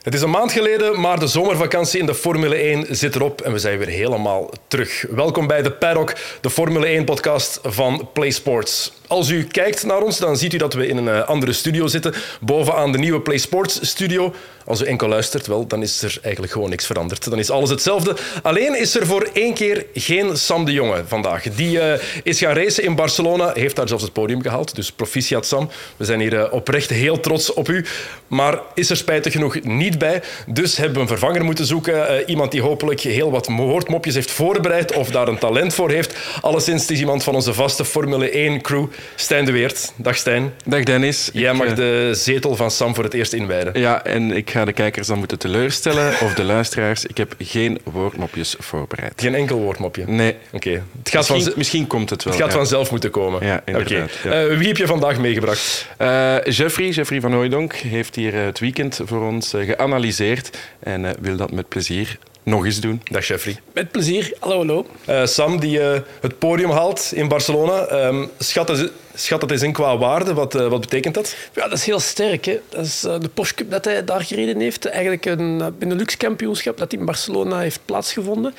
Het is een maand geleden, maar de zomervakantie in de Formule 1 zit erop en we zijn weer helemaal terug. Welkom bij de Paddock, de Formule 1-podcast van Play Sports. Als u kijkt naar ons, dan ziet u dat we in een eh, andere studio zitten, bovenaan de nieuwe Play Sports studio. Als u enkel luistert, wel, dan is er eigenlijk gewoon niks veranderd. Dan is alles hetzelfde. Alleen is er voor één keer geen Sam de Jonge vandaag. Die uh, is gaan racen in Barcelona, heeft daar zelfs het podium gehaald. Dus proficiat Sam. We zijn hier uh, oprecht heel trots op u. Maar is er spijtig genoeg niet bij. Dus hebben we een vervanger moeten zoeken. Uh, iemand die hopelijk heel wat woordmopjes heeft voorbereid of daar een talent voor heeft. Alleszins, het is iemand van onze vaste Formule 1-crew. Stijn de Weert. Dag Stijn. Dag Dennis. Jij mag de zetel van Sam voor het eerst inwijden. Ja, en ik ga de kijkers dan moeten teleurstellen, of de luisteraars. Ik heb geen woordmopjes voorbereid. Geen enkel woordmopje? Nee. Oké. Okay. Misschien, van, misschien komt het wel. Het gaat ja. vanzelf moeten komen. Ja, inderdaad. Okay. Ja. Uh, wie heb je vandaag meegebracht? Uh, Jeffrey, Jeffrey van Hooijdonk, heeft hier het weekend voor ons geanalyseerd en uh, wil dat met plezier nog eens doen. Dag Jeffrey. Met plezier. Hallo, hallo. Uh, Sam, die uh, het podium haalt in Barcelona. Um, schat, het, schat het eens in qua waarde. Wat, uh, wat betekent dat? Ja, dat is heel sterk. Hè. Dat is de Porsche Cup dat hij daar gereden heeft. Eigenlijk een Benelux-kampioenschap dat in Barcelona heeft plaatsgevonden.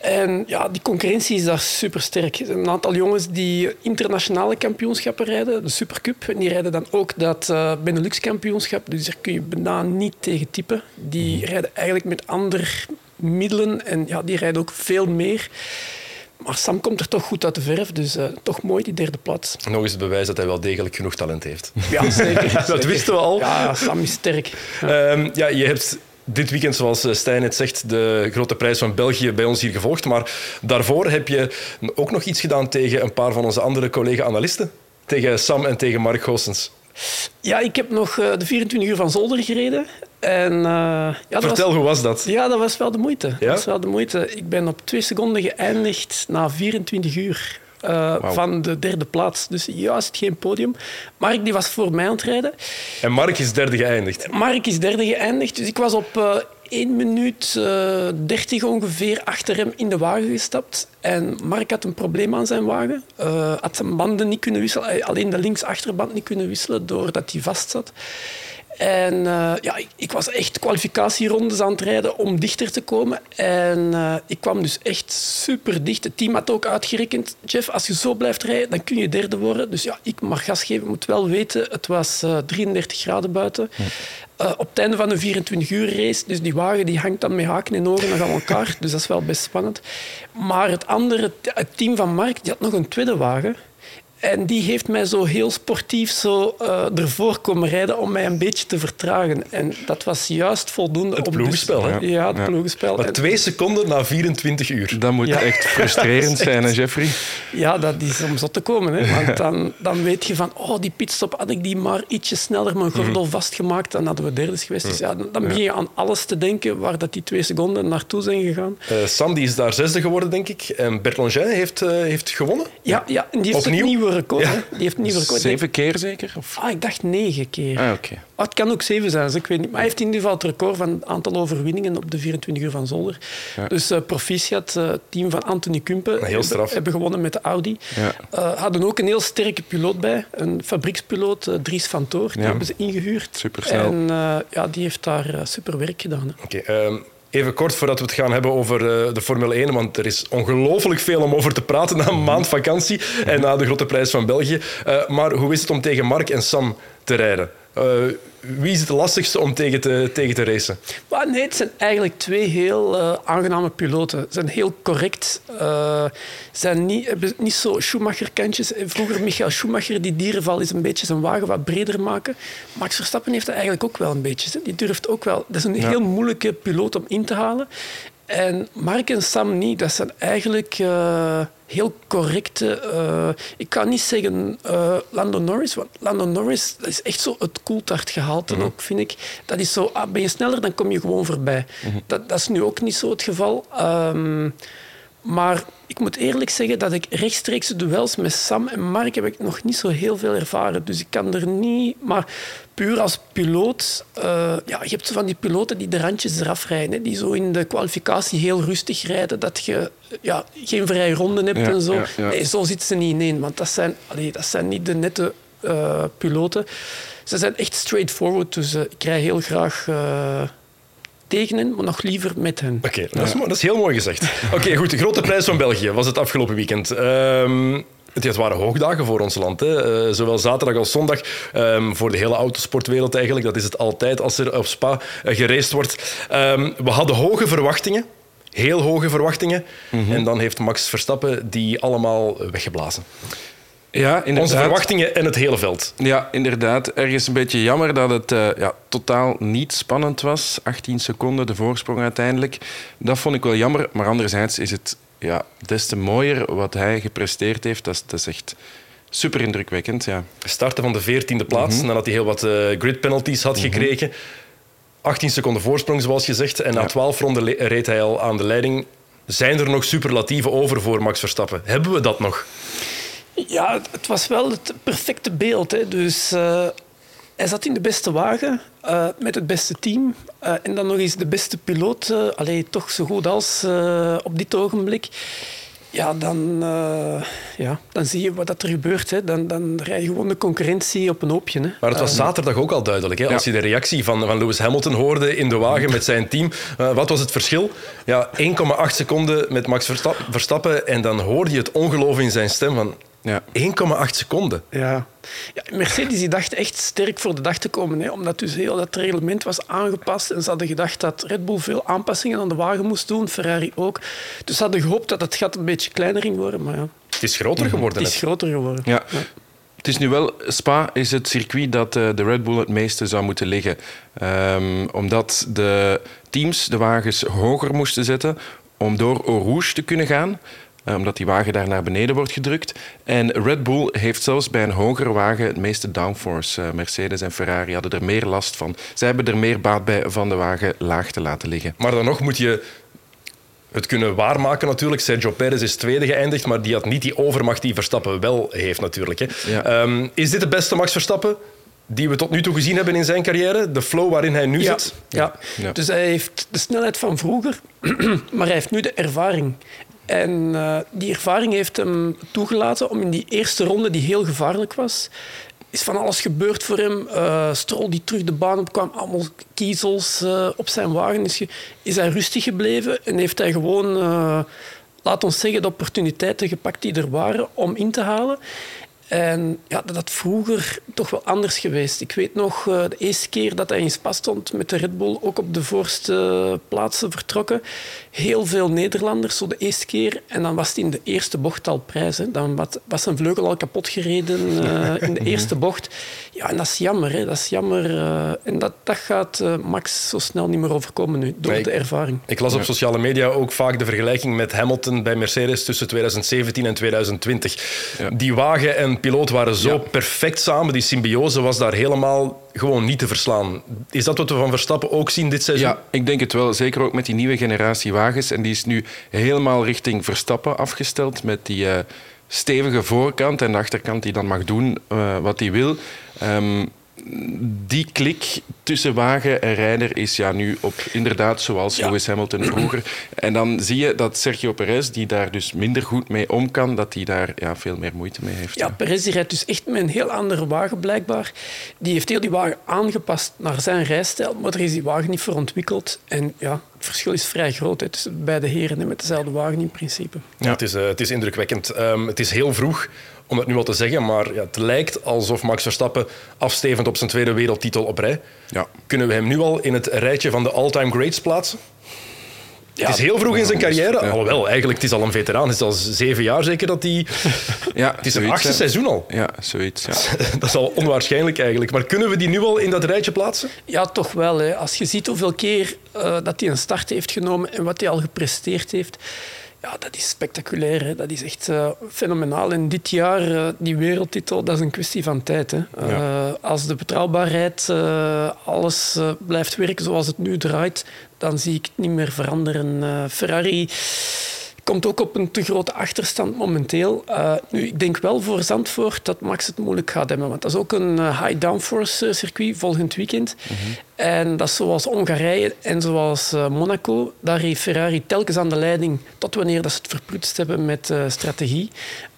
En ja, die concurrentie is daar super sterk. Er zijn een aantal jongens die internationale kampioenschappen rijden, de Supercup. En die rijden dan ook dat uh, Benelux-kampioenschap. Dus daar kun je bijna niet tegen typen. Die rijden eigenlijk met andere middelen en ja, die rijden ook veel meer. Maar Sam komt er toch goed uit de verf, dus uh, toch mooi die derde plaats. Nog eens het bewijs dat hij wel degelijk genoeg talent heeft. Ja, zeker. dat zeker. wisten we al. Ja, Sam is sterk. Ja, um, ja je hebt dit weekend, zoals Stijn het zegt, de grote prijs van België bij ons hier gevolgd. Maar daarvoor heb je ook nog iets gedaan tegen een paar van onze andere collega-analisten. Tegen Sam en tegen Mark Goossens. Ja, ik heb nog de 24 uur van Zolder gereden. En, uh, ja, Vertel, was, hoe was dat? Ja, dat was wel de moeite. Ja? Dat was wel de moeite. Ik ben op twee seconden geëindigd na 24 uur. Uh, wow. van de derde plaats. Dus juist geen podium. Mark die was voor mij aan het rijden. En Mark is derde geëindigd? Mark is derde geëindigd. Dus ik was op uh, 1 minuut uh, 30 ongeveer achter hem in de wagen gestapt. En Mark had een probleem aan zijn wagen. Had zijn banden niet kunnen wisselen. Alleen de linksachterband niet kunnen wisselen doordat hij vast zat. En uh, ja, ik, ik, was echt kwalificatierondes aan het rijden om dichter te komen. En uh, ik kwam dus echt super dicht. Het team had ook uitgerekend, Jeff, als je zo blijft rijden, dan kun je derde worden. Dus ja, ik mag gas geven. Ik moet wel weten, het was uh, 33 graden buiten. Op het einde van een 24 uur race, dus die wagen die hangt dan met haken en ogen nog aan elkaar. dus dat is wel best spannend. Maar het andere, het team van Mark, die had nog een tweede wagen. En die heeft mij zo heel sportief zo, uh, ervoor komen rijden om mij een beetje te vertragen. En dat was juist voldoende. Het om ploegenspel, dus, hè? Ja, het ja. ploegenspel. Maar twee seconden na 24 uur. Dat moet ja. echt frustrerend zijn, hè, Jeffrey? Ja, dat is om zo te komen. Hè? Want dan, dan weet je van, oh, die pitstop had ik die maar ietsje sneller mijn gordel mm. vastgemaakt, dan hadden we derde geweest. Mm. Dus ja, dan begin je aan alles te denken waar dat die twee seconden naartoe zijn gegaan. Uh, is daar zesde geworden, denk ik. En Bert Longin heeft, uh, heeft gewonnen. Ja, ja en die heeft Opnieuw? Nieuwe record. Ja. Die heeft een nieuwe record. Zeven keer zeker? Of? Ah, ik dacht negen keer. Ah, okay. oh, het kan ook zeven zijn, dus ik weet niet. Maar hij heeft in ieder geval het record van het aantal overwinningen op de 24 uur van Zolder. Ja. Dus uh, proficiat, het uh, team van Anthony Kumpe, heel straf. hebben gewonnen met de Audi. Ja. Uh, hadden ook een heel sterke piloot bij, een fabriekspiloot, uh, Dries van Toor. Die Ja. hebben ze ingehuurd. Supersnel. En uh, ja, die heeft daar uh, super werk gedaan. Oké, ehm, Even kort voordat we het gaan hebben over uh, de Formule 1, want er is ongelooflijk veel om over te praten na een maand vakantie en na de grote prijs van België. Uh, maar hoe is het om tegen Mark en Sam te rijden? Uh, wie is het lastigste om tegen te, tegen te racen? Maar nee, het zijn eigenlijk twee heel uh, aangename piloten. Ze zijn heel correct. Uh, zijn niet, hebben niet zo Schumacher-kantjes. Vroeger Michael Schumacher, die dierenval is een beetje zijn wagen wat breder maken. Max Verstappen heeft dat eigenlijk ook wel een beetje. Die durft ook wel. Dat is een ja. heel moeilijke piloot om in te halen. En Mark en Sam niet. Dat zijn eigenlijk uh, heel correcte... Uh, ik kan niet zeggen uh, Lando Norris, want Lando Norris dat is echt zo het koeltaartgehalte mm -hmm. ook, vind ik. Dat is zo, ah, ben je sneller, dan kom je gewoon voorbij. Mm -hmm. dat, dat, is nu ook niet zo het geval. Um, maar ik moet eerlijk zeggen dat ik rechtstreeks duels met Sam en Mark heb ik nog niet zo heel veel ervaren. Dus ik kan er niet... Maar puur als piloot... Uh, ja, je hebt van die piloten die de randjes eraf rijden. Hè, die zo in de kwalificatie heel rustig rijden. Dat je ja, geen vrije ronden hebt ja, en zo. Ja, ja. Nee, zo zitten ze niet ineen. Want dat zijn, allee, dat zijn niet de nette uh, piloten. Ze zijn echt straightforward. Dus uh, ik rij heel graag tegen hen, maar nog liever met hen. Oké, dat, is mo- dat is heel mooi gezegd. Oké, goed. De grote prijs van België was het afgelopen weekend. Ehm, het het waren hoogdagen voor ons land. Hè. Eh, zowel zaterdag als zondag. Ehm, voor de hele autosportwereld eigenlijk. Dat is het altijd als er op Spa uh, geraced wordt. Ehm, we hadden hoge verwachtingen. Heel hoge verwachtingen. En dan heeft Max Verstappen die allemaal weggeblazen. Ja, Onze verwachtingen en het hele veld. Ja, inderdaad. Ergens een beetje jammer dat het eh, ja, totaal niet spannend was. 18 seconden, de voorsprong uiteindelijk. Dat vond ik wel jammer. Maar anderzijds is het ja, des te mooier wat hij gepresteerd heeft. Dat is, dat is echt super indrukwekkend. Ja. Starten van de 14e plaats, nadat hij heel wat eh, grid penalties had gekregen. 18 seconden voorsprong, zoals je zegt. En na Ja. 12 ronden reed hij al aan de leiding. Zijn er nog superlatieven over voor Max Verstappen? Hebben we dat nog? Ja, het- was wel het perfecte beeld. Hè. Dus eh, hij zat in de beste wagen eh, met het beste team. eh, en dan nog eens de beste piloot. eh allee, toch zo goed als eh, op dit ogenblik. Ja, dan, eh, ja, dan zie je wat dat er gebeurt. Hè. Dan, dan rij je gewoon de concurrentie op een hoopje. Hè. Maar het was zaterdag ook al duidelijk. Hè? Als je de reactie van, van Lewis Hamilton hoorde in de wagen met zijn team. eh, wat was het verschil? Ja, 1,8 seconden met Max Versta- Verstappen. En dan hoorde je het ongeloof in zijn stem van Ja. 1,8 seconden. Ja. ja. Mercedes die dacht echt sterk voor de dag te komen. Hè, omdat dus heel dat reglement was aangepast. En ze hadden gedacht dat Red Bull veel aanpassingen aan de wagen moest doen. Ferrari ook. Dus ze hadden gehoopt dat het gat een beetje kleiner ging worden. Maar ja, Het is groter geworden. het is groter geworden. Ja. Het is nu wel, Spa is het circuit dat eh, de Red Bull het meeste zou moeten liggen. Ehm, omdat de teams de wagens hoger moesten zetten om door Eau Rouge te kunnen gaan. Eh, omdat die wagen daar naar beneden wordt gedrukt. En Red Bull heeft zelfs bij een hogere wagen het meeste downforce. Eh, Mercedes en Ferrari hadden er meer last van. Zij hebben er meer baat bij van de wagen laag te laten liggen. Maar dan nog moet je het kunnen waarmaken natuurlijk. Sergio Perez is tweede geëindigd, maar die had niet die overmacht die Verstappen wel heeft natuurlijk. Hè. Ja. Ehm, is dit de beste Max Verstappen die we tot nu toe gezien hebben in zijn carrière? De flow waarin hij nu Ja, zit? ja. Ja. dus hij heeft de snelheid van vroeger, maar hij heeft nu de ervaring. En eh, die ervaring heeft hem toegelaten om in die eerste ronde, die heel gevaarlijk was, is van alles gebeurd voor hem. Eh Stroll die terug de baan op kwam, allemaal kiezels eh, op zijn wagen. Is, is hij rustig gebleven en heeft hij gewoon, eh, laat ons zeggen, de opportuniteiten gepakt die er waren om in te halen. En ja, dat had vroeger toch wel anders geweest. Ik weet nog eh, de eerste keer dat hij in Spa stond met de Red Bull, ook op de voorste plaatsen vertrokken. Heel veel Nederlanders, zo de eerste keer. En dan was hij in de eerste bocht al prijs. Hè. Dan wat- was zijn vleugel al kapot gereden eh, in de eerste bocht. Ja, en dat is jammer. Hè. Dat is jammer. eh, en dat, dat gaat eh, Max zo snel niet meer overkomen nu, door Nee, de ervaring. Ik las op sociale media ook vaak de vergelijking met Hamilton bij Mercedes tussen 2017 en 2020. Ja. Die wagen en piloot waren zo Ja. perfect samen. Die symbiose was daar helemaal gewoon niet te verslaan. Is dat wat we van Verstappen ook zien dit seizoen? Ja, ik denk het wel. Zeker ook met die nieuwe generatie wagens. En die is nu helemaal richting Verstappen afgesteld. Met die eh, stevige voorkant en de achterkant die dan mag doen eh, wat hij wil. Ehm, die klik tussen wagen en rijder is ja nu op inderdaad zoals Ja. Lewis Hamilton vroeger. En dan zie je dat Sergio Perez, die daar dus minder goed mee om kan, dat hij daar ja, veel meer moeite mee heeft. Ja, Perez die rijdt dus echt met een heel andere wagen blijkbaar. Die heeft heel die wagen aangepast naar zijn rijstijl, maar er is die wagen niet voor ontwikkeld. En ja, het verschil is vrij groot hè, tussen beide heren met dezelfde wagen in principe. Ja, het, is, eh, het is indrukwekkend. Ehm, het is heel vroeg om dat nu al te zeggen, maar ja, het lijkt alsof Max Verstappen afstevend op zijn tweede wereldtitel op rij. Ja. Kunnen we hem nu al in het rijtje van de all-time greats plaatsen? Ja, het is heel vroeg in zijn carrière. Ja. Alhoewel, eigenlijk, het is al een veteraan. Het is al zeven jaar zeker dat hij... Ja, Het is een achtste seizoen al. Ja, zoiets. Ja. Dat is al onwaarschijnlijk eigenlijk. Maar kunnen we die nu al in dat rijtje plaatsen? Ja, toch wel. Hè. Als je ziet hoeveel keer eh, dat hij een start heeft genomen en wat hij al gepresteerd heeft, ja, dat is spectaculair. Hè. Dat is echt eh, fenomenaal. En dit jaar, eh, die wereldtitel, dat is een kwestie van tijd. Hè. Eh, als de betrouwbaarheid, alles blijft werken zoals het nu draait, dan zie ik het niet meer veranderen. Ferrari komt ook op een te grote achterstand momenteel. Nu, ik denk wel voor Zandvoort dat Max het moeilijk gaat hebben, want dat is ook een high downforce circuit volgend weekend. En dat is zoals Hongarije en zoals uh, Monaco. Daar heeft Ferrari telkens aan de leiding tot wanneer dat ze het verprutst hebben met uh, strategie.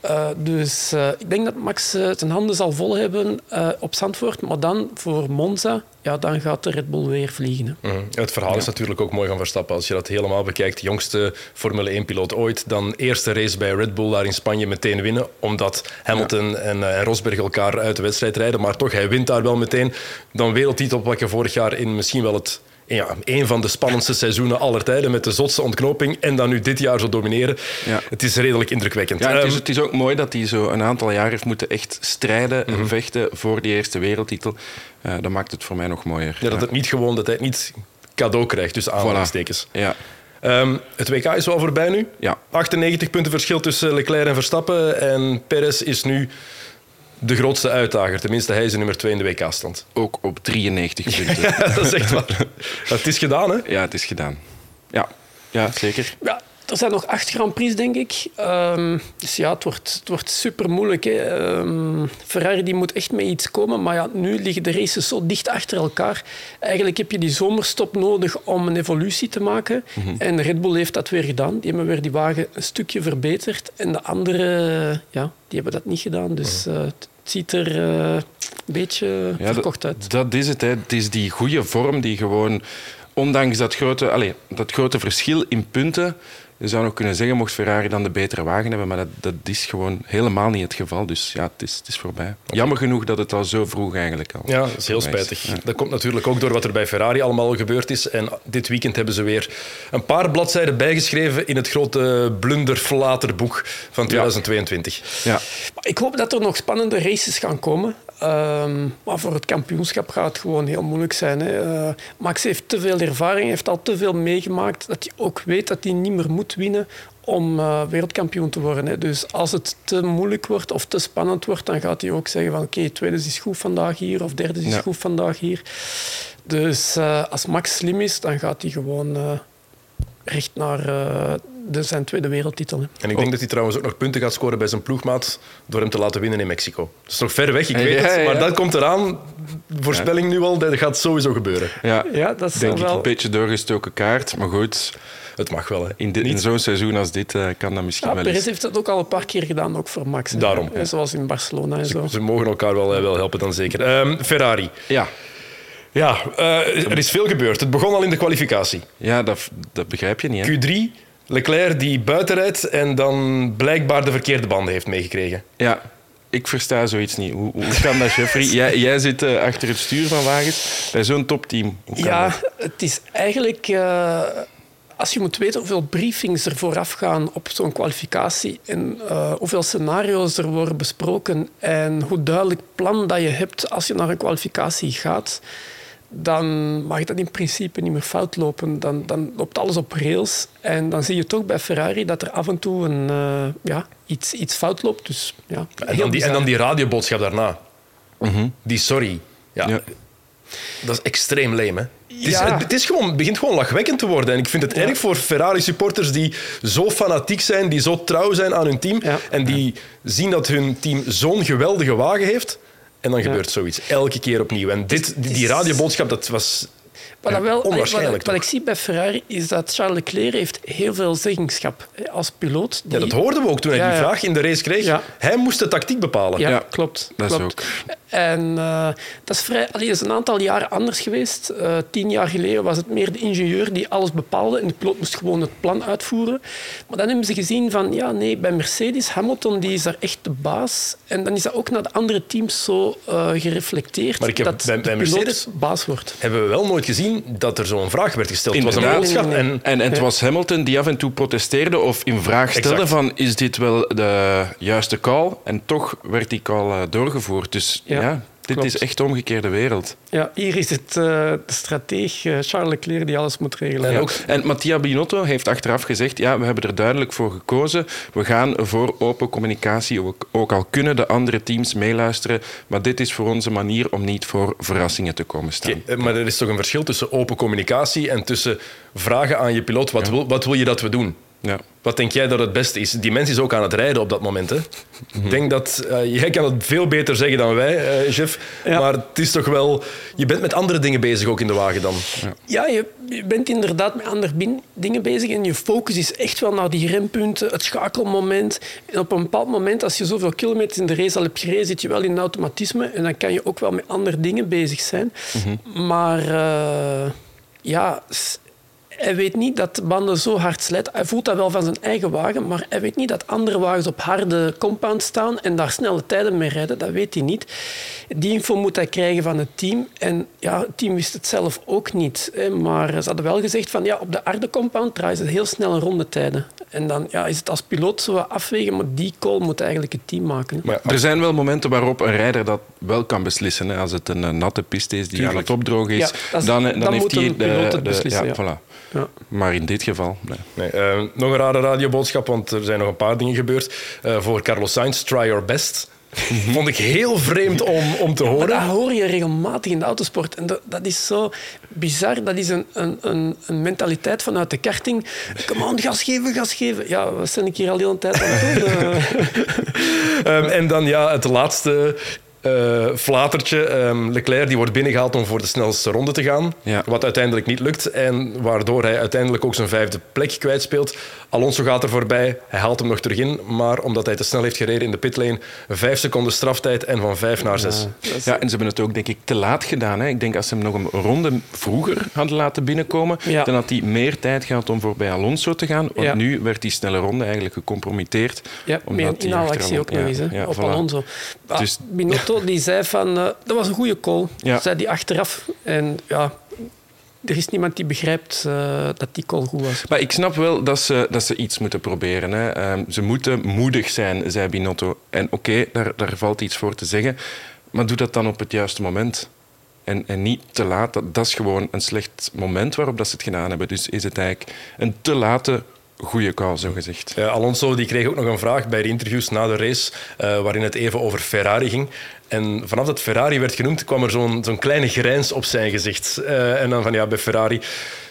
Uh, dus ik denk dat Max zijn handen zal vol hebben op Zandvoort. Maar dan voor Monza, ja, dan gaat de Red Bull weer vliegen. Mm -hmm. Het verhaal ja. is natuurlijk ook mooi van Verstappen. Als je dat helemaal bekijkt, jongste Formule 1-piloot ooit. Dan eerste race bij Red Bull daar in Spanje meteen winnen. Omdat Hamilton ja. en, en Rosberg elkaar uit de wedstrijd rijden. Maar toch, hij wint daar wel meteen. Dan wereldtitel pak je vorig jaar in misschien wel het ja, een van de spannendste seizoenen aller tijden met de zotste ontknoping en dan nu dit jaar zo domineren. Ja. Het is redelijk indrukwekkend. Ja, het, is, ehm, het is ook mooi dat hij zo een aantal jaar heeft moeten echt strijden en mhm. vechten voor die eerste wereldtitel. Uh, dat maakt het voor mij nog mooier. Ja, dat het niet gewoon dat hij het niet cadeau krijgt, dus aanhalingstekens. Voilà. Ja. Um, het WK is wel voorbij nu. Ja. 98 punten verschil tussen Leclerc en Verstappen. En Perez is nu de grootste uitdager. Tenminste, hij is de nummer 2 in de WK-stand. Ook op 93 punten. ja, dat is echt waar. Het is gedaan, hè? Ja, het is gedaan. Ja, ja zeker. Ja, er zijn nog acht Grand Prix, denk ik. Um, dus ja, het wordt, het wordt super moeilijk. Hè. Um, Ferrari die moet echt met iets komen. Maar ja, nu liggen de races zo dicht achter elkaar. Eigenlijk heb je die zomerstop nodig om een evolutie te maken. Mm -hmm. En Red Bull heeft dat weer gedaan. Die hebben weer die wagen een stukje verbeterd. En de andere, ja, die hebben dat niet gedaan. Dus uh, het ziet er uh, een beetje ja, verkocht uit. Dat, dat is het. Hè. Het is die goede vorm die gewoon ondanks dat grote, allez, dat grote verschil in punten, je zou nog kunnen zeggen, mocht Ferrari dan de betere wagen hebben, maar dat, dat is gewoon helemaal niet het geval. Dus ja, het is, het is voorbij. Jammer genoeg dat het al zo vroeg eigenlijk al. Ja, dat is heel spijtig. Ja. Dat komt natuurlijk ook door wat er bij Ferrari allemaal gebeurd is. En dit weekend hebben ze weer een paar bladzijden bijgeschreven in het grote blunderflaterboek van 2022. Ja. ja. Ik hoop dat er nog spannende races gaan komen. Um, maar voor het kampioenschap gaat het gewoon heel moeilijk zijn. Hè. Uh, Max heeft te veel ervaring, heeft al te veel meegemaakt, dat hij ook weet dat hij niet meer moet winnen om uh, wereldkampioen te worden. Hè. Dus als het te moeilijk wordt of te spannend wordt, dan gaat hij ook zeggen van oké, okay, tweede is goed vandaag hier of derde is ja. goed vandaag hier. Dus uh, als Max slim is, dan gaat hij gewoon recht naar de, zijn tweede wereldtitel. Hè. En ik denk dat hij trouwens ook nog punten gaat scoren bij zijn ploegmaat door hem te laten winnen in Mexico. Dat is nog ver weg, ik weet ja, het. Maar dat komt eraan. Voorspelling nu al, dat gaat sowieso gebeuren. Ja, ja dat is denk wel... ik een beetje doorgestoken kaart, maar goed. Het mag wel. Hè. In, in zo'n seizoen als dit uh, kan dat misschien ja, wel Perez eens. heeft dat ook al een paar keer gedaan, ook voor Max. Hè. Daarom. Ja. Zoals in Barcelona en ze, zo. Ze mogen elkaar wel, wel helpen, dan zeker. Um, Ferrari. Ja. Ja, uh, er is veel gebeurd. Het begon al in de kwalificatie. Ja, dat, dat begrijp je niet. Hè? Q3, Leclerc die buiten rijdt en dan blijkbaar de verkeerde banden heeft meegekregen. Ja, ik versta zoiets niet. Hoe, hoe kan dat, Jeffrey? jij, jij zit uh, achter het stuur van wagens bij zo'n topteam. Ja, dat? het is eigenlijk... Uh, als je moet weten hoeveel briefings er vooraf gaan op zo'n kwalificatie en uh, hoeveel scenario's er worden besproken en hoe duidelijk plan dat je hebt als je naar een kwalificatie gaat, dan mag dat in principe niet meer fout lopen. Dan, dan loopt alles op rails. En dan zie je toch bij Ferrari dat er af en toe een, uh, ja, iets, iets fout loopt. Dus, ja, en, dan die, en dan die radioboodschap daarna. Mm -hmm. Die sorry. Ja. ja. Dat is extreem leem, hè? Het, is, ja. het is gewoon, begint gewoon lachwekkend te worden. En ik vind het ja. erg voor Ferrari-supporters die zo fanatiek zijn, die zo trouw zijn aan hun team ja. en die zien dat hun team zo'n geweldige wagen heeft. En dan gebeurt zoiets. Elke keer opnieuw. En dit, die, die radioboodschap, dat was wat, ja, wel, wat, wat, ik zie bij Ferrari is dat Charles Leclerc heeft heel veel zeggenschap als piloot. Die... Ja, dat hoorden we ook toen hij ja, die vraag in de race kreeg. Ja. Hij moest de tactiek bepalen. Ja, klopt. Dat klopt. is ook. En uh, dat is, vrij, allee, dat is een aantal jaren anders geweest. Uh, tien jaar geleden was het meer de ingenieur die alles bepaalde en de piloot moest gewoon het plan uitvoeren. Maar dan hebben ze gezien van, ja nee, bij Mercedes, Hamilton die is daar echt de baas. En dan is dat ook naar de andere teams zo uh, gereflecteerd maar ik heb, dat bij, bij de Mercedes baas wordt. Hebben we wel nooit gezien dat er zo'n vraag werd gesteld. Het was een boodschap. En, en, en het was Hamilton die af en toe protesteerde of in vraag stelde exact. van is dit wel de juiste call? En toch werd die call uh, doorgevoerd. Dus ja, ja dit klopt. is echt de omgekeerde wereld. Ja, hier is het uh, de strateeg uh, Charles Leclerc die alles moet regelen. En, ja. ook, en Mattia Binotto heeft achteraf gezegd, ja, we hebben er duidelijk voor gekozen. We gaan voor open communicatie, ook, ook al kunnen de andere teams meeluisteren. Maar dit is voor onze manier om niet voor verrassingen te komen staan. Okay, maar er is toch een verschil tussen open communicatie en tussen vragen aan je piloot, wat, ja. wil, wat wil je dat we doen? Ja. Wat denk jij dat het beste is? Die mens is ook aan het rijden op dat moment. Hè? Ik denk dat eh, jij kan het veel beter zeggen dan wij, eh Jeff. Ja. Maar het is toch wel. Je bent met andere dingen bezig ook in de wagen dan. Ja, je, je bent inderdaad met andere dingen bezig en je focus is echt wel naar die rempunten, het schakelmoment. En op een bepaald moment, als je zoveel kilometers in de race al hebt gereden, zit je wel in automatisme en dan kan je ook wel met andere dingen bezig zijn. Maar eh, ja, hij weet niet dat de banden zo hard slijten. Hij voelt dat wel van zijn eigen wagen, maar hij weet niet dat andere wagens op harde compound staan en daar snelle tijden mee rijden. Dat weet hij niet. Die info moet hij krijgen van het team. En ja, het team wist het zelf ook niet. Maar ze hadden wel gezegd van ja, op de harde compound draaien ze heel snelle rondetijden. En dan ja, is het als piloot zo wat afwegen, maar die call moet eigenlijk het team maken. hè. Maar Er zijn wel momenten waarop een rijder dat wel kan beslissen. Hè. Als het een eh, natte piste is die Tuurlijk. aan het opdrogen is, Ja, dat is- dan, eh, dan, dan heeft hij het beslissen, ja. voilà. Ja. Maar in dit geval, nee. Nee, eh, nog een rare radioboodschap, want er zijn nog een paar dingen gebeurd. Eh, voor Carlos Sainz, try your best. Vond ik heel vreemd om, om te Maar dat horen. hoor je regelmatig in de autosport. En dat, dat is zo bizar. Dat is een, een, een, een mentaliteit vanuit de karting. Come on, gas geven, gas geven. Ja, wat ben ik hier al de hele tijd aan het doen? Eh, Ehm, en dan ja, het laatste eh, flatertje. Ehm, Leclerc die wordt binnengehaald om voor de snelste ronde te gaan. Ja. Wat uiteindelijk niet lukt. En waardoor hij uiteindelijk ook zijn vijfde plek kwijtspeelt. Alonso gaat er voorbij. Hij haalt hem nog terug in. Maar omdat hij te snel heeft gereden in de pitlane, vijf seconden straftijd en van vijf naar zes. Ja, en ze hebben het ook denk ik te laat gedaan. Hè. Ik denk als ze hem nog een ronde vroeger hadden laten binnenkomen, Ja. dan had hij meer tijd gehad om voorbij Alonso te gaan. Want Ja. nu werd die snelle ronde eigenlijk gecompromitteerd. Ja, hij inhaalactie achter ook nog eens, hè, op voilà. Alonso. Ah, Dus- Binotto die zei van, eh, dat was een goede call, zei die achteraf. En ja, er is niemand die begrijpt eh, dat die call goed was. Maar ik snap wel dat ze, dat ze iets moeten proberen. Hè. Ehm, ze moeten moedig zijn, zei Binotto. En oké, daar, daar valt iets voor te zeggen. Maar doe dat dan op het juiste moment. En, en niet te laat. Dat, dat is gewoon een slecht moment waarop dat ze het gedaan hebben. Dus is het eigenlijk een te late goede call, zo gezegd. Ja, Alonso die kreeg ook nog een vraag bij de interviews na de race, eh, waarin het even over Ferrari ging. En vanaf dat Ferrari werd genoemd, kwam er zo'n zo'n kleine grijns op zijn gezicht. Eh, en dan van ja, bij Ferrari.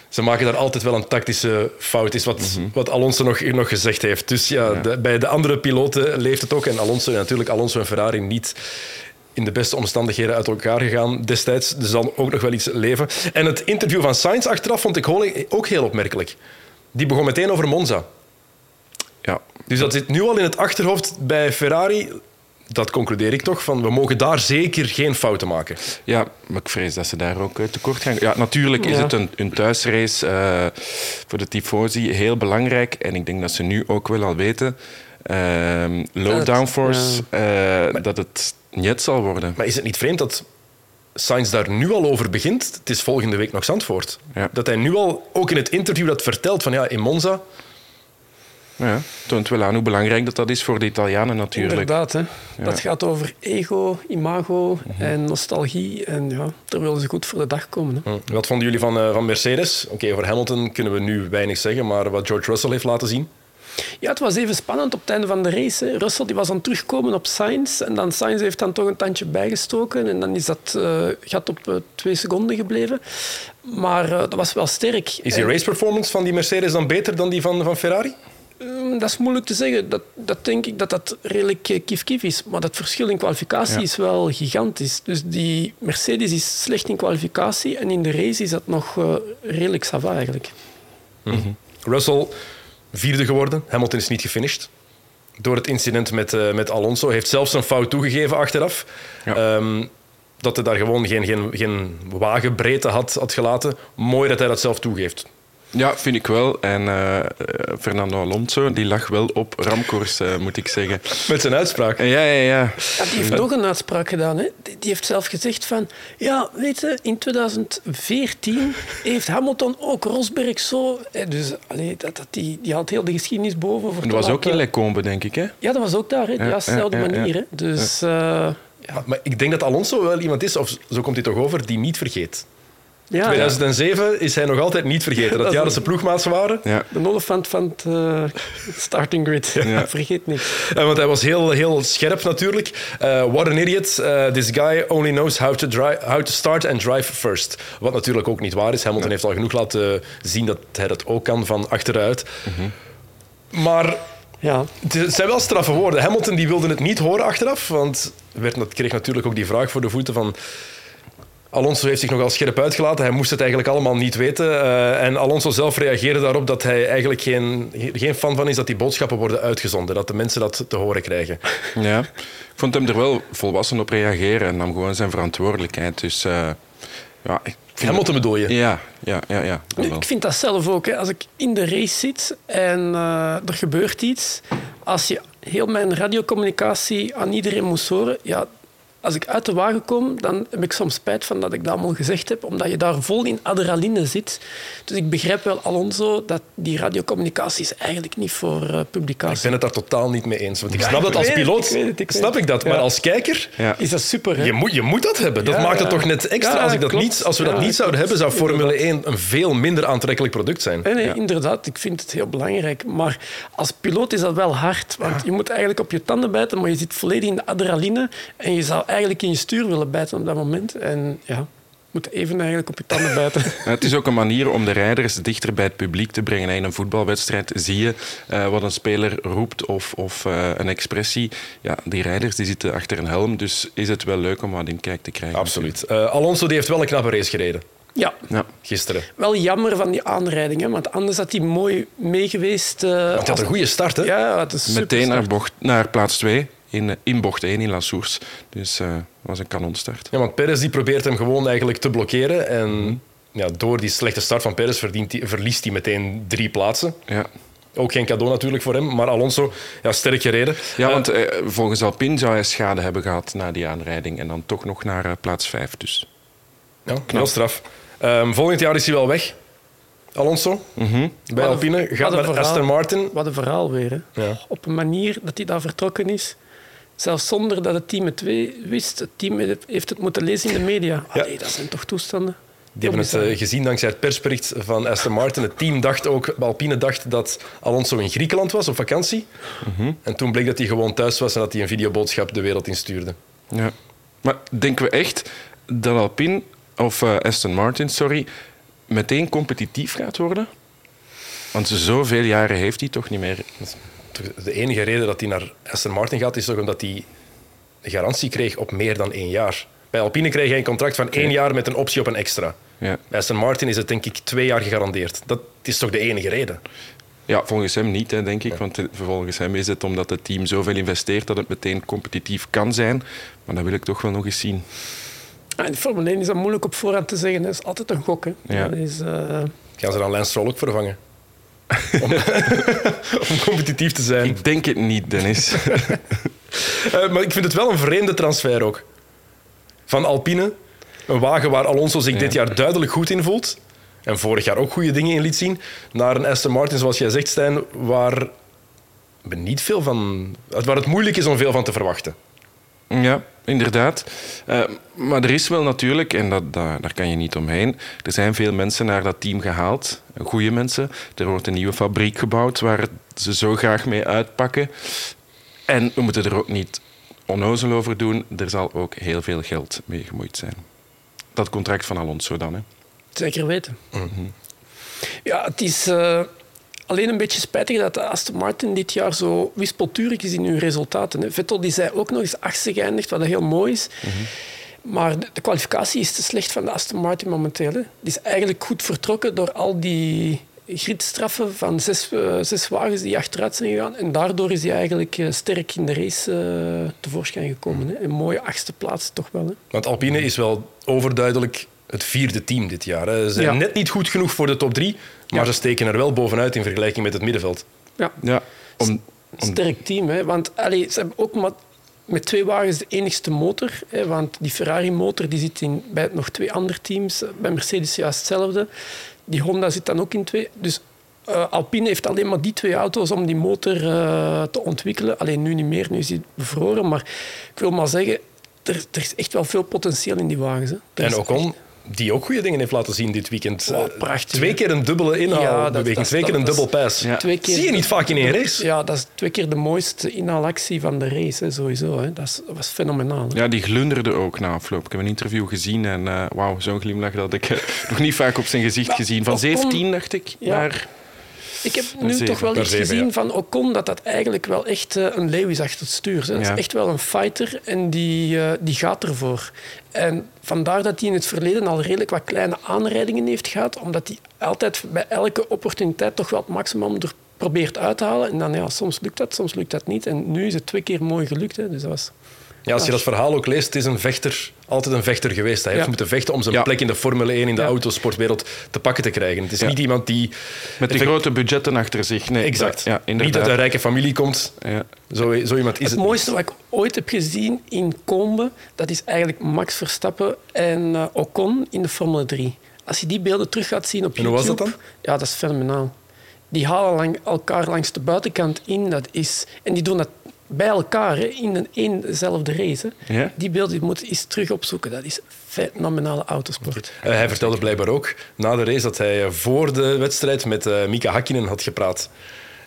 Ze maken daar altijd wel een tactische fout, is wat, wat Alonso nog, nog gezegd heeft. Dus ja, de- bij de andere piloten leeft het ook. En Alonso, natuurlijk, Alonso en Ferrari niet in de beste omstandigheden uit elkaar gegaan destijds. Dus dan ook nog wel iets leven. En het interview van Sainz achteraf vond ik ook heel opmerkelijk. Die begon meteen over Monza. Ja. Dus dat zit nu al in het achterhoofd bij Ferrari. Dat concludeer ik toch, van we mogen daar zeker geen fouten maken. ja, maar ik vrees dat ze daar ook eh, tekort gaan. Ja, natuurlijk is Ja. het een, een thuisrace eh, voor de Tifosi heel belangrijk. En ik denk dat ze nu ook wel al weten, ehm, low downforce, eh, dat het niet zal worden. Maar is het niet vreemd dat Sainz daar nu al over begint? Het is volgende week nog Zandvoort. Ja. Dat hij nu al, ook in het interview dat vertelt, van ja, in Monza... Ja, toont wel aan hoe belangrijk dat, dat is voor de Italianen natuurlijk. Inderdaad, hè. dat gaat over ego, imago en nostalgie. En ja, daar willen ze goed voor de dag komen. Hè. Hm. Wat vonden jullie van, eh, van Mercedes? Oké, voor Hamilton kunnen we nu weinig zeggen, maar wat George Russell heeft laten zien... Ja, het was even spannend op het einde van de race. Hè. Russell die was aan het terugkomen op Sainz. En dan Sainz heeft dan toch een tandje bijgestoken. En dan is dat eh, gat op eh, twee seconden gebleven. Maar eh, dat was wel sterk. Is die race performance van die Mercedes dan beter dan die van, van Ferrari? eh, dat is moeilijk te zeggen. Dat, dat denk ik dat dat redelijk kief-kief is. Maar dat verschil in kwalificatie Ja. is wel gigantisch. Dus die Mercedes is slecht in kwalificatie. En in de race is dat nog redelijk sava eigenlijk. Russell vierde geworden. Hamilton is niet gefinished. Door het incident met, eh, met Alonso. Heeft zelfs een fout toegegeven achteraf. Ja. Ehm, dat hij daar gewoon geen, geen, geen wagenbreedte had, had gelaten. Mooi dat hij dat zelf toegeeft. Ja, vind ik wel. En eh, eh, Fernando Alonso, die lag wel op ramkoers, eh, moet ik zeggen. Met zijn uitspraak. Ja, ja, ja. Ja, die heeft nog een uitspraak gedaan. Hè. Die die heeft zelf gezegd van... Ja, weet je, in 2014 heeft Hamilton ook Rosberg zo... hè, Dus allee, dat, dat, die, die had heel de geschiedenis boven. Voor dat was ook in Lecombe, denk ik, hè? Ja, dat was ook daar. Hè. Ja, dezelfde ja, ja, manier. ja. Hè. Dus... eh, Maar, maar ik denk dat Alonso wel iemand is, of zo komt hij toch over, die niet vergeet. Ja, 2007 is hij nog altijd niet vergeten. Dat Dat jaar dat ze ploegmaats waren. Ja. de olifant van het eh, starting grid. Ja. Vergeet niks. Eh, want hij was heel, heel scherp natuurlijk. Eh, what an idiot. This guy only knows how to, drive, how to start and drive first. Wat natuurlijk ook niet waar is. Hamilton heeft al genoeg laten zien dat hij dat ook kan van achteruit. Maar Ja. het zijn wel straffe woorden. Hamilton die wilde het niet horen achteraf, want werd, kreeg natuurlijk ook die vraag voor de voeten van... Alonso heeft zich nogal scherp uitgelaten. Hij moest het eigenlijk allemaal niet weten. Eh, en Alonso zelf reageerde daarop dat hij eigenlijk geen, geen fan van is dat die boodschappen worden uitgezonden. Dat de mensen dat te horen krijgen. Ja, ik vond hem er wel volwassen op reageren en nam gewoon zijn verantwoordelijkheid. Dus eh, ja, ik vind Hamilton bedoel je? Ja, ja, ja, ja. Ik vind dat zelf ook. Hè. Als ik in de race zit en eh, er gebeurt iets, als je heel mijn radiocommunicatie aan iedereen moest horen, ja, als ik uit de wagen kom, dan heb ik soms spijt van dat ik dat allemaal gezegd heb, omdat je daar vol in adrenaline zit. Dus ik begrijp wel, Alonso, dat die radiocommunicatie is eigenlijk niet voor eh, Ik publicatie. ben het daar totaal niet mee eens. Want ik Ja, snap ik dat als het, piloot, ik weet het, ik weet snap ik dat. Maar Ja. als kijker, Ja. Is dat super, hè? je moet, je moet dat hebben. Dat Ja, maakt het ja. toch net extra. Ja, als, ik dat klopt. niet, als we dat Ja, niet zouden hebben, zou Formule 1 een veel minder aantrekkelijk product zijn. Nee, nee, inderdaad. Ik vind het heel belangrijk. Maar als piloot is dat wel hard. Want je moet eigenlijk op je tanden bijten, maar je zit volledig in de adrenaline. En je zou eigenlijk in je stuur willen bijten op dat moment. En ja, moet even eigenlijk op je tanden bijten. Ja, Het is ook een manier om de rijders dichter bij het publiek te brengen. In een voetbalwedstrijd zie je eh, wat een speler roept of, of eh, een expressie. Ja, die rijders die zitten achter een helm, dus is het wel leuk om wat in kijk te krijgen. Absoluut. Eh, Alonso die heeft wel een knappe race gereden Ja, Ja. gisteren. wel jammer van die aanrijding. Hè, want anders had hij mooi meegeweest. eh, Want hij had als- een goede start, hè? Ja, het is Meteen naar, bocht, naar plaats 2 in, in bocht 1 in La Source. Dus eh was een kanonstart. Ja, want Perez die probeert hem gewoon eigenlijk te blokkeren. En Mhm. ja, door die slechte start van Perez verdient verliest hij meteen drie plaatsen. Ja. Ook geen cadeau natuurlijk voor hem. Maar Alonso, ja, sterk gereden. Ja, Eh, want eh, volgens Alpine zou hij schade hebben gehad na die aanrijding. En dan toch nog naar eh, plaats 5. Dus. ja, heel straf. Ehm, volgend jaar is hij wel weg. Alonso, Mhm. bij Alpine. Gaat naar. Aston Martin. Wat een verhaal weer. Hè. Ja. Op een manier dat hij daar vertrokken is. Zelfs zonder dat het team het wist. Het team heeft het moeten lezen in de media. Ja. Allee, dat zijn toch toestanden? Die hebben het eh, gezien dankzij het persbericht van Aston Martin. Het team dacht ook, Alpine dacht dat Alonso in Griekenland was op vakantie. Mhm. En toen bleek dat hij gewoon thuis was en dat hij een videoboodschap de wereld instuurde. Ja. Maar denken we echt dat Alpine, of eh, Aston Martin, sorry, meteen competitief gaat worden? Want zoveel jaren heeft hij toch niet meer. De enige reden dat hij naar Aston Martin gaat, is toch omdat hij een garantie kreeg op meer dan één jaar. Bij Alpine kreeg hij een contract van één jaar met een optie op een extra. Ja. Bij Aston Martin is het denk ik twee jaar gegarandeerd. Dat is toch de enige reden? Ja, volgens hem niet, hè, denk ik. Want eh, volgens hem is het omdat het team zoveel investeert dat het meteen competitief kan zijn. Maar dat wil ik toch wel nog eens zien. Ah, In de Formule 1 is dat moeilijk op voorhand te zeggen. Dat is altijd een gok. Hè. Ja. Dat is, eh, Gaan ze dan Lance Stroll ook vervangen? om, om competitief te zijn. Ik denk het niet, Dennis. Eh, maar ik vind het wel een vreemde transfer ook. Van Alpine, een wagen waar Alonso zich Ja. dit jaar duidelijk goed in voelt. En vorig jaar ook goede dingen in liet zien. Naar een Aston Martin, zoals jij zegt, Stijn, waar, we niet veel van, waar het moeilijk is om veel van te verwachten. Ja, inderdaad. Eh, maar er is wel natuurlijk, en dat, dat- daar kan je niet omheen, er zijn veel mensen naar dat team gehaald. Goede mensen. Er wordt een nieuwe fabriek gebouwd waar ze zo graag mee uitpakken. En we moeten er ook niet onnozel over doen. Er zal ook heel veel geld mee gemoeid zijn. Dat contract van Alonso dan, hè. Zeker weten. Ja, het is eh, alleen een beetje spijtig dat de Aston Martin dit jaar zo wispelturig is in hun resultaten. hè. Vettel die zei ook nog eens achtste geëindigd, wat heel mooi is. Maar de, de kwalificatie is te slecht van de Aston Martin momenteel. Hè. Die is eigenlijk goed vertrokken door al die gridstraffen van zes, zes wagens die achteruit zijn gegaan. En daardoor is hij eigenlijk eh, sterk in de race eh, tevoorschijn gekomen. Hè. Een mooie achtste plaats toch wel. Hè. Want Alpine is wel overduidelijk het vierde team dit jaar. Hè. Ze zijn Ja. net niet goed genoeg voor de top drie, maar Ja. ze steken er wel bovenuit in vergelijking met het middenveld. Ja. Ja, om, om, sterk team. Hè? Want allee, ze hebben ook maar met twee wagens de enigste motor. Hè? Want die Ferrari-motor die zit in, bij nog twee andere teams. Bij Mercedes juist hetzelfde. Die Honda zit dan ook in twee. Dus eh, Alpine heeft alleen maar die twee auto's om die motor eh, te ontwikkelen. Alleen nu niet meer, nu is die bevroren. Maar ik wil maar zeggen, er, er is echt wel veel potentieel in die wagens. Hè? En is Ocon, die ook goede dingen heeft laten zien dit weekend. Oh, Eh, prachtig, Twee keer een dubbele Ja, dat- inhaalbeweging, dat- twee keer een dubbel pass. Ja. Twee keer Zie je niet vaak in één race. Ja, dat is twee keer de mooiste inhaalactie van de race, hè, sowieso. Hè. Dat, is, dat was fenomenaal. hè. ja, die glunderde ook na afloop. Ik heb een interview gezien en eh, wauw, zo'n glimlach dat ik eh, nog niet vaak op zijn gezicht Maar gezien. Van Ocon- 17, dacht ik, Ja. naar Ik heb nu zeven. toch wel iets zeven, gezien ja. van Ocon dat dat eigenlijk wel echt eh, een leeuw is achter het stuur. Dat is echt wel een fighter en die, eh, die gaat ervoor. En vandaar dat hij in het verleden al redelijk wat kleine aanrijdingen heeft gehad, omdat hij altijd bij elke opportuniteit toch wel het maximum er probeert uit te halen. En dan ja, soms lukt dat, soms lukt dat niet. En nu is het twee keer mooi gelukt. Hè. Dus dat was... Ja, als je dat verhaal ook leest, het is een vechter, altijd een vechter geweest. Hij heeft moeten vechten om zijn Ja. plek in de Formule 1, in de Ja. autosportwereld, te pakken te krijgen. Het is Ja. niet iemand die... Met die Effect- grote budgetten achter zich. Nee, Exact. Ja, niet uit een rijke familie komt. Ja. Zo, zo iemand is Het het. mooiste wat ik ooit heb gezien in Combe, dat is eigenlijk Max Verstappen en eh, Ocon in de Formule 3. Als je die beelden terug gaat zien op En hoe was YouTube... dat dan? Ja, dat is fenomenaal. Die halen lang, elkaar langs de buitenkant in. Dat is, en die doen dat bij elkaar hè, in een éénzelfde race. Ja? Die beelden je moet je eens terug opzoeken. Dat is fenomenale autosport. Eh, hij vertelde blijkbaar ook na de race dat hij eh, voor de wedstrijd met eh, Mika Hakkinen had gepraat.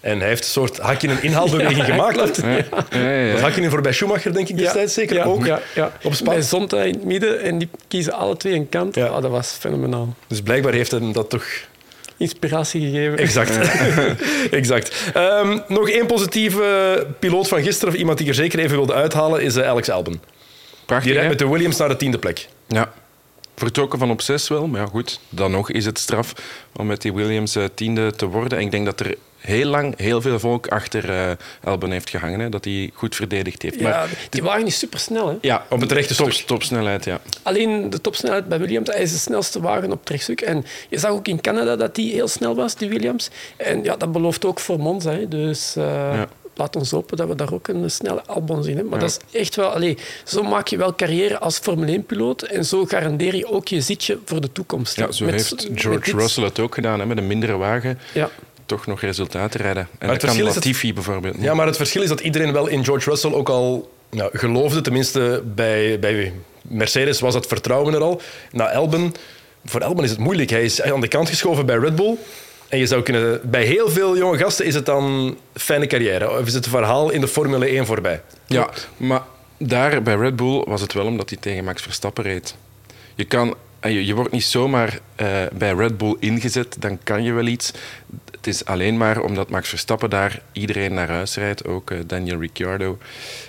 En hij heeft een soort Hakkinen inhaalbeweging gemaakt. Ja, Hakkinen voor bij Schumacher, denk ik, destijds zeker ook. Op Spa. Bij Zonta in het midden en die kiezen alle twee een kant. Ja. Ah, dat was fenomenaal. Dus blijkbaar heeft hem dat toch Inspiratie gegeven. Exact. exact. Ehm, nog één positieve piloot van gisteren, of iemand die ik er zeker even wilde uithalen, is eh, Alex Albon. Prachtig, Die rijdt met de Williams naar de tiende plek. Ja. Vertrokken van op zes wel, maar ja, goed. Dan nog is het straf om met die Williams eh, tiende te worden. En ik denk dat er heel lang heel veel volk achter eh Albon heeft gehangen. Hè, dat hij goed verdedigd heeft. Ja, Maar die wagen is supersnel. Hè? ja, Op het rechte top, stuk. topsnelheid, ja. Alleen de topsnelheid bij Williams, hij is de snelste wagen op het rechtstuk. En je zag ook in Canada dat die heel snel was, die Williams. En ja, dat belooft ook voor Monza. Hè. Dus eh, Ja. laat ons hopen dat we daar ook een snelle Albon zien. Hè. Maar Ja. dat is echt wel... Allee, zo maak je wel carrière als Formule 1-piloot. En zo garandeer je ook je zitje voor de toekomst. ja zo Met- heeft George Russell het ook gedaan. Hè, met een mindere wagen Ja. Toch nog resultaten rijden. En het dat kan Latifi bijvoorbeeld niet. Ja, maar het verschil is dat iedereen wel in George Russell ook al ja, geloofde. Tenminste, bij, bij Mercedes was dat vertrouwen er al. Na Albon, voor Albon is het moeilijk. Hij is aan de kant geschoven bij Red Bull. En je zou kunnen... Bij heel veel jonge gasten is het dan fijne carrière. Of is het verhaal in de Formule 1 voorbij? Ja, maar daar bij Red Bull was het wel omdat hij tegen Max Verstappen reed. Je, kan, je, je wordt niet zomaar eh, bij Red Bull ingezet, dan kan je wel iets. Het is alleen maar omdat Max Verstappen daar iedereen naar huis rijdt, ook eh, Daniel Ricciardo.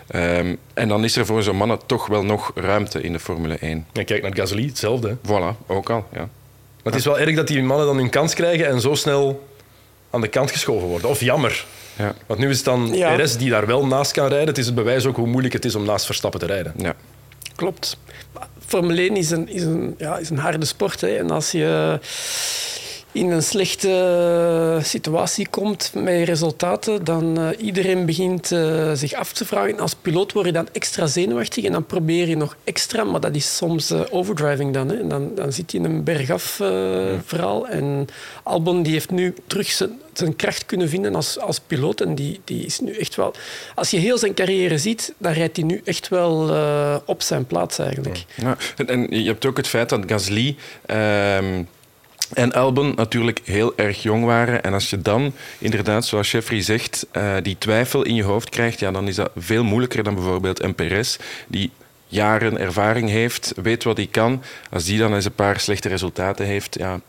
Ehm, en dan is er voor zo'n mannen toch wel nog ruimte in de Formule 1. En kijk naar Gasly, hetzelfde. hè. Voilà, ook al. Ja. Maar het is wel erg dat die mannen dan hun kans krijgen en zo snel aan de kant geschoven worden. Of jammer. Ja, Want nu is het dan Ja. Perez die daar wel naast kan rijden. Het is het bewijs ook hoe moeilijk het is om naast Verstappen te rijden. ja. Klopt. Formule 1 is een, is een, ja, is een harde sport. Hè. En als je in een slechte situatie komt met resultaten, dan uh, iedereen begint uh, zich af te vragen. Als piloot word je dan extra zenuwachtig en dan probeer je nog extra, maar dat is soms uh, overdriving dan. Hè. En dan, dan zit je in een bergaf verhaal. En Albon die heeft nu terug zijn, zijn kracht kunnen vinden als, als piloot. En die, die is nu echt wel... Als je heel zijn carrière ziet, dan rijdt hij nu echt wel op zijn plaats eigenlijk. Ja. En, en, je hebt ook het feit dat Gasly... En Albon natuurlijk heel erg jong waren. En als je dan inderdaad, zoals Jeffrey zegt, uh, die twijfel in je hoofd krijgt, ja, dan is dat veel moeilijker dan bijvoorbeeld Perez, die jaren ervaring heeft, weet wat hij kan. Als die dan eens een paar slechte resultaten heeft, ja,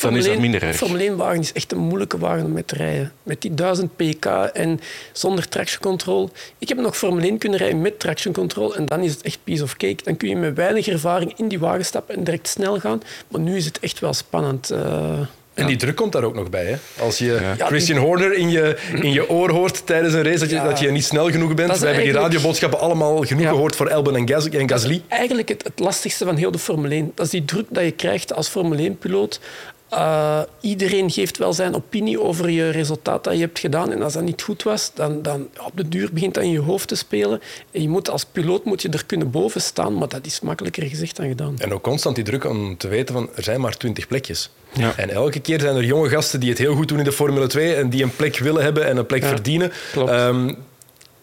dan is dat minder erg. Formule 1-wagen is echt een moeilijke wagen om mee te rijden. Met die 1000 pk en zonder traction control. Ik heb nog Formule 1 kunnen rijden met traction control en dan is het echt piece of cake. Dan kun je met weinig ervaring in die wagen stappen en direct snel gaan. Maar nu is het echt wel spannend. Uh, en die druk komt daar ook nog bij. Hè? Als je ja. Christian Horner in je, in je oor hoort tijdens een race, dat je, ja. dat je niet snel genoeg bent. We hebben die radioboodschappen allemaal genoeg ja. gehoord voor Albon en, Gas en Gasly. Eigenlijk het, het, lastigste van heel de Formule 1. Dat is die druk dat je krijgt als Formule 1-piloot. Uh, iedereen geeft wel zijn opinie over je resultaat dat je hebt gedaan. En als dat niet goed was, dan, dan op de duur begint dat in je hoofd te spelen. En je moet, als piloot moet je er kunnen boven staan, maar dat is makkelijker gezegd dan gedaan. En ook constant die druk om te weten van er zijn maar twintig plekjes. Ja. En elke keer zijn er jonge gasten die het heel goed doen in de Formule 2 en die een plek willen hebben en een plek ja, verdienen. Klopt. Um,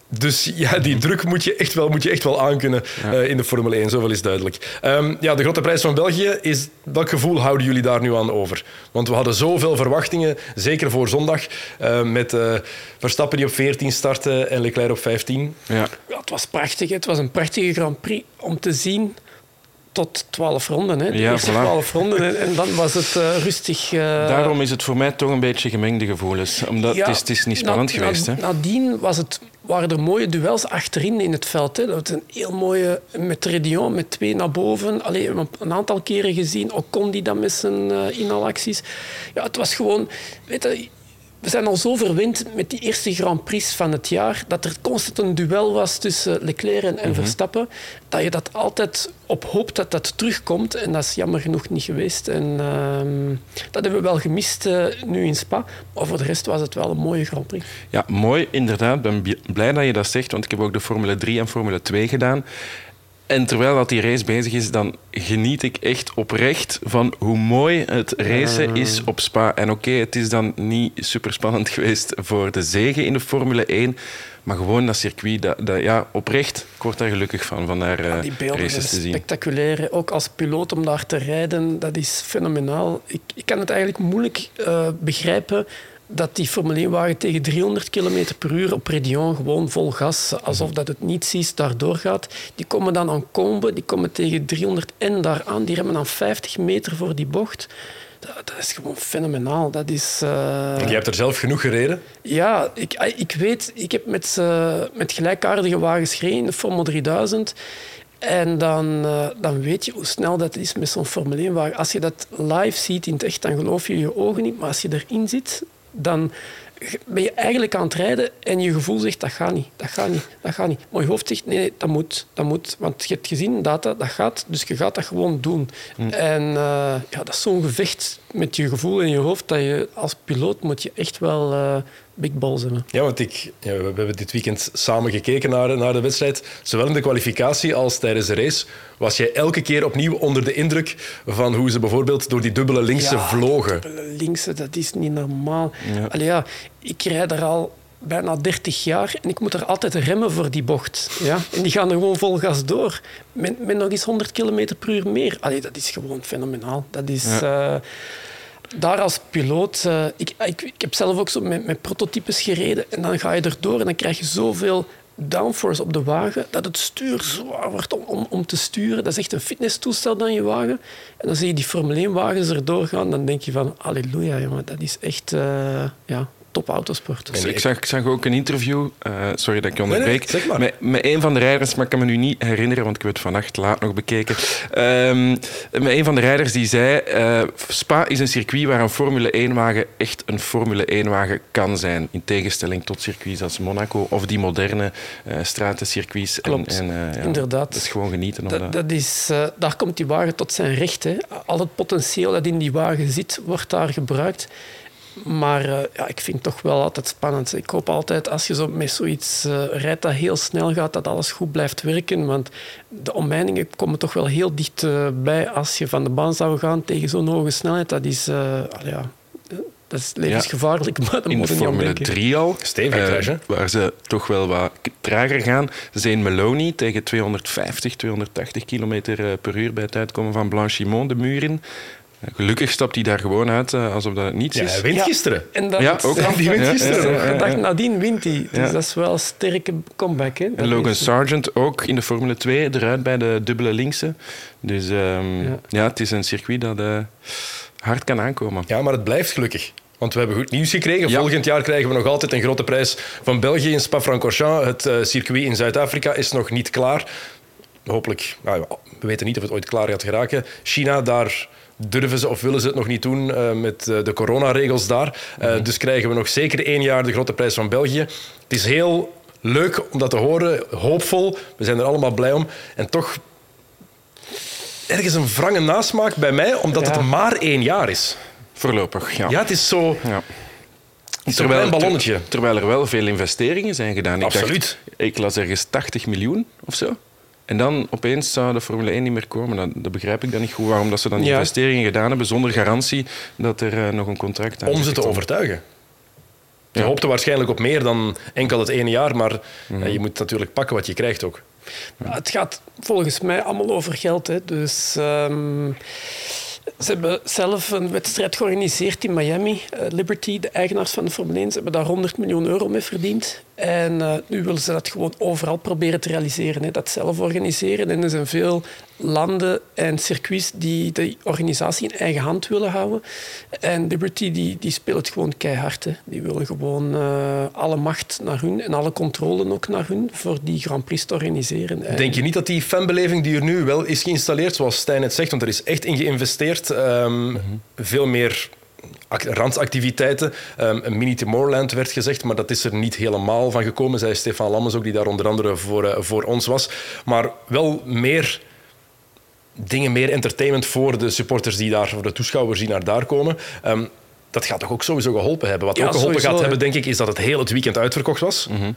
dus ja, die druk moet je echt wel, moet je echt wel aankunnen ja. uh, in de Formule 1, zoveel is duidelijk. Um, ja, de grote prijs van België, is, welk gevoel houden jullie daar nu aan over? Want we hadden zoveel verwachtingen, zeker voor zondag, uh, met uh, Verstappen die op 14 startte en Leclerc op 15. Ja. ja. het was prachtig. Het was een prachtige Grand Prix om te zien tot 12 ronden. Hè. De Ja, eerste voilà. 12 ronden. En, en dan was het eh, rustig. eh, Daarom is het voor mij toch een beetje gemengde gevoelens. Omdat ja, het, is, het is niet na- spannend na- geweest. Hè? Nadien was het, waren er mooie duels achterin in het veld. Hè. Dat was een heel mooie met Redion, met twee naar boven. Allee, we hebben een aantal keren gezien. Ocon die dan met zijn eh inhalacties. Ja, het was gewoon... Weet je, we zijn al zo verwend met die eerste Grand Prix van het jaar dat er constant een duel was tussen Leclerc en, Mhm. en Verstappen. Dat je dat altijd op hoopt dat dat terugkomt. En dat is jammer genoeg niet geweest. En ehm, dat hebben we wel gemist eh, nu in Spa. Maar voor de rest was het wel een mooie Grand Prix. Ja, mooi, inderdaad. Ik ben blij dat je dat zegt, want ik heb ook de Formule 3 en Formule 2 gedaan. En terwijl dat die race bezig is, dan geniet ik echt oprecht van hoe mooi het racen is op Spa. En oké, het is dan niet super spannend geweest voor de zegen in de Formule 1. Maar gewoon dat circuit, dat, dat, ja, oprecht, ik word daar gelukkig van, van daar eh, Die beelden races zijn te zien. spectaculair. Ook als piloot om daar te rijden, dat is fenomenaal. Ik, ik kan het eigenlijk moeilijk eh, begrijpen dat die Formule 1-wagen tegen 300 km per uur op Redion gewoon vol gas, alsof dat het niet ziet, daardoor gaat. Die komen dan aan Combe, die komen tegen 300 en daar aan. Die remmen dan 50 meter voor die bocht. Dat, dat is gewoon fenomenaal. Dat is... eh, Je hebt er zelf genoeg gereden. ja, ik, eh, ik weet, ik heb met, eh, met gelijkaardige wagens gereden, de Formule 3000. En dan, eh, dan weet je hoe snel dat is met zo'n Formule 1-wagen. Als je dat live ziet in het echt, dan geloof je je ogen niet. Maar als je erin zit, dan ben je eigenlijk aan het rijden en je gevoel zegt dat gaat niet, dat gaat niet, dat gaat niet. Maar je hoofd zegt nee, nee dat moet, dat moet. Want je hebt gezien, data, dat gaat, dus je gaat dat gewoon doen. En eh, ja, dat is zo'n gevecht met je gevoel in je hoofd dat je als piloot moet je echt wel eh, big balls hebben. Ja, want ik, ja, we hebben dit weekend samen gekeken naar, naar de wedstrijd. Zowel in de kwalificatie als tijdens de race was jij elke keer opnieuw onder de indruk van hoe ze bijvoorbeeld door die dubbele linkse Ja, vlogen. dubbele Linkse, dat is niet normaal. Ja. Allee, ja, ik rijd er al bijna 30 jaar en ik moet er altijd remmen voor die bocht. Ja? En die gaan er gewoon vol gas door. Met, met nog eens 100 km per uur meer. Allee, dat is gewoon fenomenaal. Dat is... eh, daar als piloot, eh, ik, ik, ik heb zelf ook zo met, met prototypes gereden en dan ga je erdoor en dan krijg je zoveel downforce op de wagen dat het stuur zwaar wordt om, om, om te sturen. Dat is echt een fitnesstoestel dan je wagen. En dan zie je die Formule 1-wagens erdoor gaan, dan denk je van, halleluja, jongen, dat is echt eh, ja, top autosport. Dus ik, zag, ik zag ook een interview, eh, sorry dat ik je Nee, nee, onderbreek, zeg maar. met, met een van de rijders, maar ik kan me nu niet herinneren, want ik heb het vannacht laat nog bekeken. Ehm, met een van de rijders die zei, eh, Spa is een circuit waar een Formule 1-wagen echt een Formule 1-wagen kan zijn. In tegenstelling tot circuits als Monaco of die moderne eh stratencircuits. Klopt, en, en, eh, ja, inderdaad. Dat is gewoon genieten. om Dat, dat- dat is, eh, daar komt die wagen tot zijn recht. Hè. Al het potentieel dat in die wagen zit, wordt daar gebruikt. Maar eh, ja, ik vind het toch wel altijd spannend. Ik hoop altijd, als je zo met zoiets eh, rijdt dat heel snel gaat, dat alles goed blijft werken. Want de omleidingen komen toch wel heel dicht eh, bij als je van de baan zou gaan tegen zo'n hoge snelheid. Dat is, eh, ja, dat is levensgevaarlijk, maar in moet de je niet aan Formule denken. 3 al. Stevig waar ze toch wel wat trager gaan. Zane Maloney tegen 250, 280 km per uur bij het uitkomen van Blanchimont de muur in. Gelukkig stapt hij daar gewoon uit eh, alsof dat niets Ja, is. hij wint Ja. gisteren. En dat, Ja, ook. Die wint gisteren. ja, ja, ja. De dag nadien wint hij. Dus Ja. dat is wel een sterke comeback. Hè. Dat En Logan is- Sargent ook in de Formule 2 eruit bij de dubbele linkse. Dus ehm, Ja. ja. het is een circuit dat eh, hard kan aankomen. Ja, maar het blijft gelukkig. Want we hebben goed nieuws gekregen. Ja. Volgend jaar krijgen we nog altijd een grote prijs van België in Spa-Francorchamps. Het eh, circuit in Zuid-Afrika is nog niet klaar. Hopelijk, nou, ja, we weten niet of het ooit klaar gaat geraken. China, daar durven ze of willen ze het nog niet doen eh, met eh, de coronaregels daar. Eh, Dus krijgen we nog zeker één jaar de grote prijs van België. Het is heel leuk om dat te horen, hoopvol. We zijn er allemaal blij om. En toch ergens een wrange nasmaak bij mij, omdat Ja. het maar één jaar is. Voorlopig, ja. Ja, het is zo... Ja. Is een ballonnetje. ter- terwijl er wel veel investeringen zijn gedaan. Ik Absoluut. Dacht, ik las ergens 80 miljoen of zo. En dan opeens zou de Formule 1 niet meer komen. Dat, dat begrijp ik dan niet goed. Waarom dat ze dan die Ja. investeringen gedaan hebben zonder garantie dat er eh, nog een contract aan om ze te overtuigen. Je Ja. hoopte waarschijnlijk op meer dan enkel het ene jaar, maar Mhm. ja, je moet natuurlijk pakken wat je krijgt ook. Het gaat volgens mij allemaal over geld. Hè. Dus, ehm, ze hebben zelf een wedstrijd georganiseerd in Miami. Eh, Liberty, de eigenaars van de Formule 1, ze hebben daar 100 miljoen euro mee verdiend. En uh, nu willen ze dat gewoon overal proberen te realiseren. Hè. Dat zelf organiseren. En er zijn veel landen en circuits die de organisatie in eigen hand willen houden. En Liberty die, die speelt het gewoon keihard. Hè. Die willen gewoon uh, alle macht naar hun en alle controle ook naar hun voor die Grand Prix te organiseren. Denk je niet dat die fanbeleving die er nu wel is geïnstalleerd, zoals Stijn het zegt, want er is echt in geïnvesteerd, um, mm -hmm. veel meer randactiviteiten. Um, een mini Tomorrowland werd gezegd, maar dat is er niet helemaal van gekomen, zei Stefan Lammes ook, die daar onder andere voor, uh, voor ons was. Maar wel meer dingen, meer entertainment voor de supporters die daar, voor de toeschouwers die naar daar komen. Um, dat gaat toch ook sowieso geholpen hebben. Wat ja, ook geholpen sowieso, gaat hebben, denk ik, is dat het heel het weekend uitverkocht was. Mm -hmm.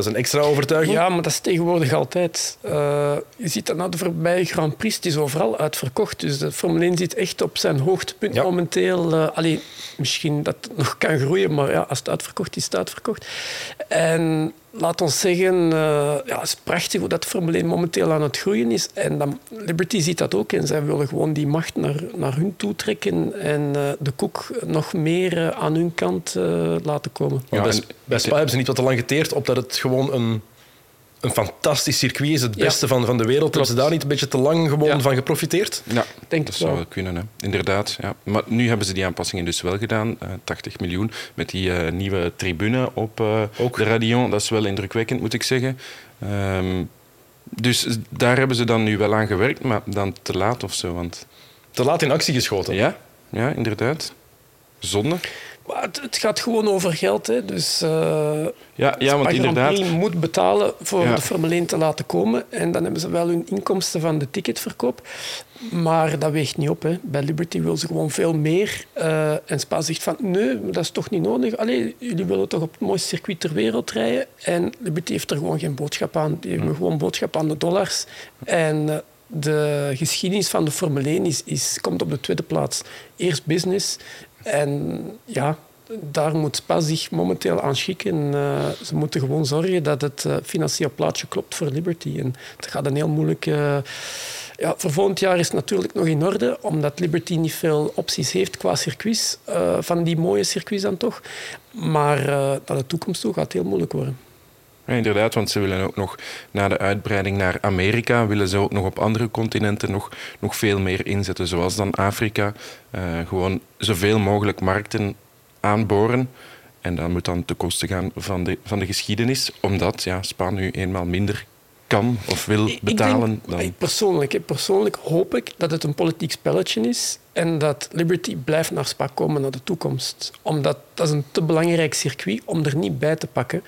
Dat is een extra overtuiging. Ja, maar dat is tegenwoordig altijd. Uh, je ziet dat na de voorbije Grand Prix, het is overal uitverkocht. Dus de Formule 1 zit echt op zijn hoogtepunt ja. momenteel. Uh, allee, misschien dat het nog kan groeien, maar ja, als het uitverkocht is, is het uitverkocht. En laat ons zeggen, uh, ja, het is prachtig hoe dat Formule 1 momenteel aan het groeien is. En dan, Liberty ziet dat ook en zij willen gewoon die macht naar, naar hun toe trekken en uh, de koek nog meer uh, aan hun kant laten komen. Ja, bij, bij Spa hebben ze niet wat te lang geteerd op dat het gewoon een een fantastisch circuit is, het beste ja. van, van de wereld. Hebben ze daar niet een beetje te lang gewoon ja. van geprofiteerd? Ja, Denk dat zou wel kunnen, hè. inderdaad. Ja. Maar nu hebben ze die aanpassingen dus wel gedaan, uh, 80 miljoen, met die uh, nieuwe tribune op uh, de Radion. Dat is wel indrukwekkend, moet ik zeggen. Um, dus daar hebben ze dan nu wel aan gewerkt, maar dan te laat of zo. Want... Te laat in actie geschoten? Ja, ja inderdaad. Zonde. Maar het, het, gaat gewoon over geld. Hè. Dus uh, ja, ja, want inderdaad... moet betalen voor ja. de Formule 1 te laten komen. En dan hebben ze wel hun inkomsten van de ticketverkoop. Maar dat weegt niet op. Hè. Bij Liberty wil ze gewoon veel meer. Uh, en Spa zegt van, nee, dat is toch niet nodig. Allee, jullie willen toch op het mooiste circuit ter wereld rijden. En Liberty heeft er gewoon geen boodschap aan. Die hebben gewoon boodschap aan de dollars. En... Uh, de geschiedenis van de Formule 1 is, is, komt op de tweede plaats. Eerst business en ja, daar moet Spa zich momenteel aan schikken. Uh, ze moeten gewoon zorgen dat het uh, financieel plaatje klopt voor Liberty. En het gaat een heel moeilijke... Uh, ja, voor volgend jaar is het natuurlijk nog in orde, omdat Liberty niet veel opties heeft qua circuits, van die mooie circuits dan toch. Maar naar de toekomst toe gaat het heel moeilijk worden. Ja, inderdaad, want ze willen ook nog na de uitbreiding naar Amerika, willen ze ook nog op andere continenten nog, nog veel meer inzetten, zoals dan Afrika. Uh, gewoon zoveel mogelijk markten aanboren. En dat moet dan ten koste gaan van de, van de geschiedenis, omdat ja, Spa nu eenmaal minder kan of wil betalen. Ik denk, dan... persoonlijk, persoonlijk hoop ik dat het een politiek spelletje is en dat Liberty blijft naar Spa komen naar de toekomst. Omdat dat is een te belangrijk circuit om er niet bij te pakken.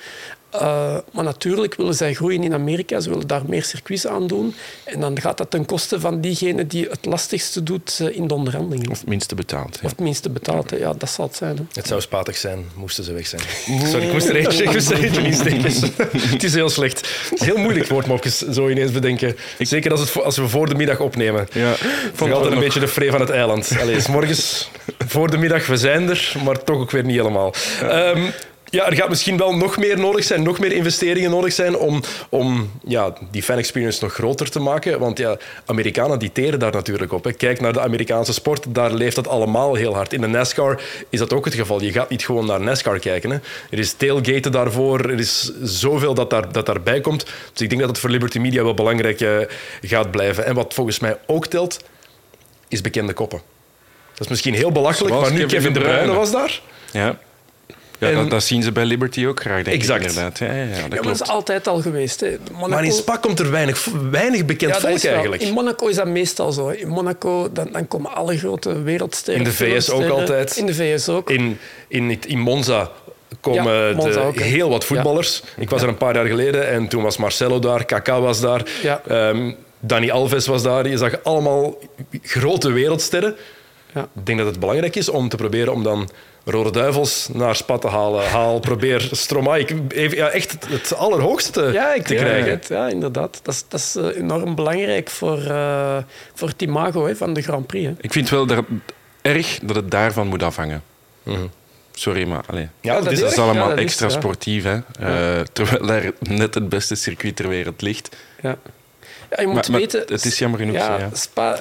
Uh, maar natuurlijk willen zij groeien in Amerika. Ze willen daar meer circuits aan doen. En dan gaat dat ten koste van diegene die het lastigste doet uh, in de onderhandelingen. Of het minste betaalt. Of het minste betaalt, ja, dat zal het zijn. Hè. Het zou spatig zijn, moesten ze weg zijn. Sorry, ik moest er eentje, ik moest er eentje insteken. het is heel slecht. Het is heel moeilijk woordmopjes zo ineens bedenken. Zeker als, het, als we voor de middag opnemen. Ja. Vond ik altijd een beetje de vree van het eiland. Allee, is morgens voor de middag, we zijn er, maar toch ook weer niet helemaal. Ja. Um, ja, er gaat misschien wel nog meer nodig zijn, nog meer investeringen nodig zijn om, om ja, die fan experience nog groter te maken. Want ja, Amerikanen die teren daar natuurlijk op. Hè. Kijk naar de Amerikaanse sport, daar leeft dat allemaal heel hard. In de NASCAR is dat ook het geval. Je gaat niet gewoon naar NASCAR kijken. Hè. Er is tailgaten daarvoor, er is zoveel dat, daar, dat daarbij komt. Dus ik denk dat het voor Liberty Media wel belangrijk uh, gaat blijven. En wat volgens mij ook telt, is bekende koppen. Dat is misschien heel belachelijk, Zoals maar nu Kevin De Bruyne was daar. Ja. Ja, en, dat, dat, zien ze bij Liberty ook graag, denk exact. ik inderdaad. Ja, ja, dat, ja, dat is altijd al geweest. Hè. Monaco... Maar in Spa komt er weinig, weinig bekend volk eigenlijk. In Monaco is dat meestal zo. In Monaco dan, dan komen alle grote wereldsterren. In de VS ook altijd. In de VS ook. In, in, in Monza komen ja, de, heel wat voetballers. Ik was er een paar jaar geleden en toen was Marcelo daar, Kaká was daar, um, Dani Alves was daar. Je zag allemaal grote wereldsterren. Ik denk dat het belangrijk is om te proberen om dan Rode Duivels naar Spa te halen. Haal, probeer Stromae even, ja, echt het allerhoogste ja, ik te krijgen. Het, ja, inderdaad. Dat is, dat is eh, enorm belangrijk voor, uh, voor het imago hè, van de Grand Prix. Hè. Ik vind wel dat erg dat het daarvan moet afhangen. Mm -hmm. Sorry, maar allez. Ja, dat, is, is allemaal ja, extra is, sportief. Hè? Uh, terwijl daar net het beste circuit ter wereld ligt. Ja. Ja, je moet maar, weten... Maar het is jammer genoeg ja, zo, ja. Spa,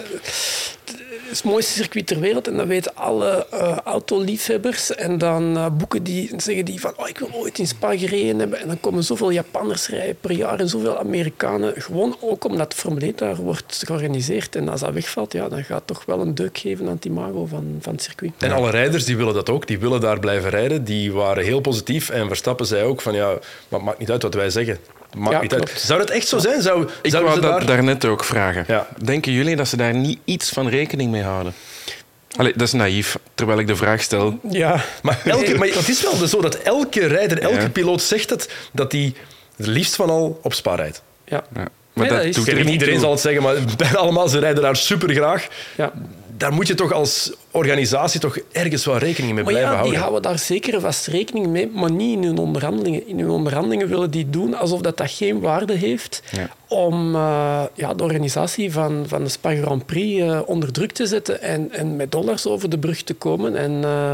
het mooiste circuit ter wereld en dat weten alle uh, autoliefhebbers. En dan uh, boeken die, zeggen die van, oh, ik wil ooit in Spa gereden hebben. En dan komen zoveel Japanners rijden per jaar en zoveel Amerikanen. Gewoon ook omdat Formule 1 daar wordt georganiseerd. En als dat wegvalt, ja, dan gaat het toch wel een deuk geven aan het imago van, van het circuit. En alle rijders die willen dat ook. Die willen daar blijven rijden. Die waren heel positief. En Verstappen zei ook van, ja, maar het maakt niet uit wat wij zeggen. Uit. Zou dat echt zo zijn? Zou, ik wou dat daar... daarnet ook vragen. Ja. Denken jullie dat ze daar niet iets van rekening mee houden? Allee, dat is naïef, terwijl ik de vraag stel. Ja, maar, elke, maar het is wel zo dat elke rijder, elke piloot zegt het, dat hij het liefst van al op Spa rijdt. Ja. ja. Maar dat, dat is, iedereen zal het zeggen, maar bijna allemaal, ze rijden daar super graag. Ja daar moet je toch als organisatie toch ergens wel rekening mee blijven ja, houden. Die houden daar zeker vast rekening mee, maar niet in hun onderhandelingen. In hun onderhandelingen willen die doen alsof dat, dat geen waarde heeft om uh, ja, de organisatie van, van de Spa Grand Prix uh, onder druk te zetten en, en met dollars over de brug te komen. En uh,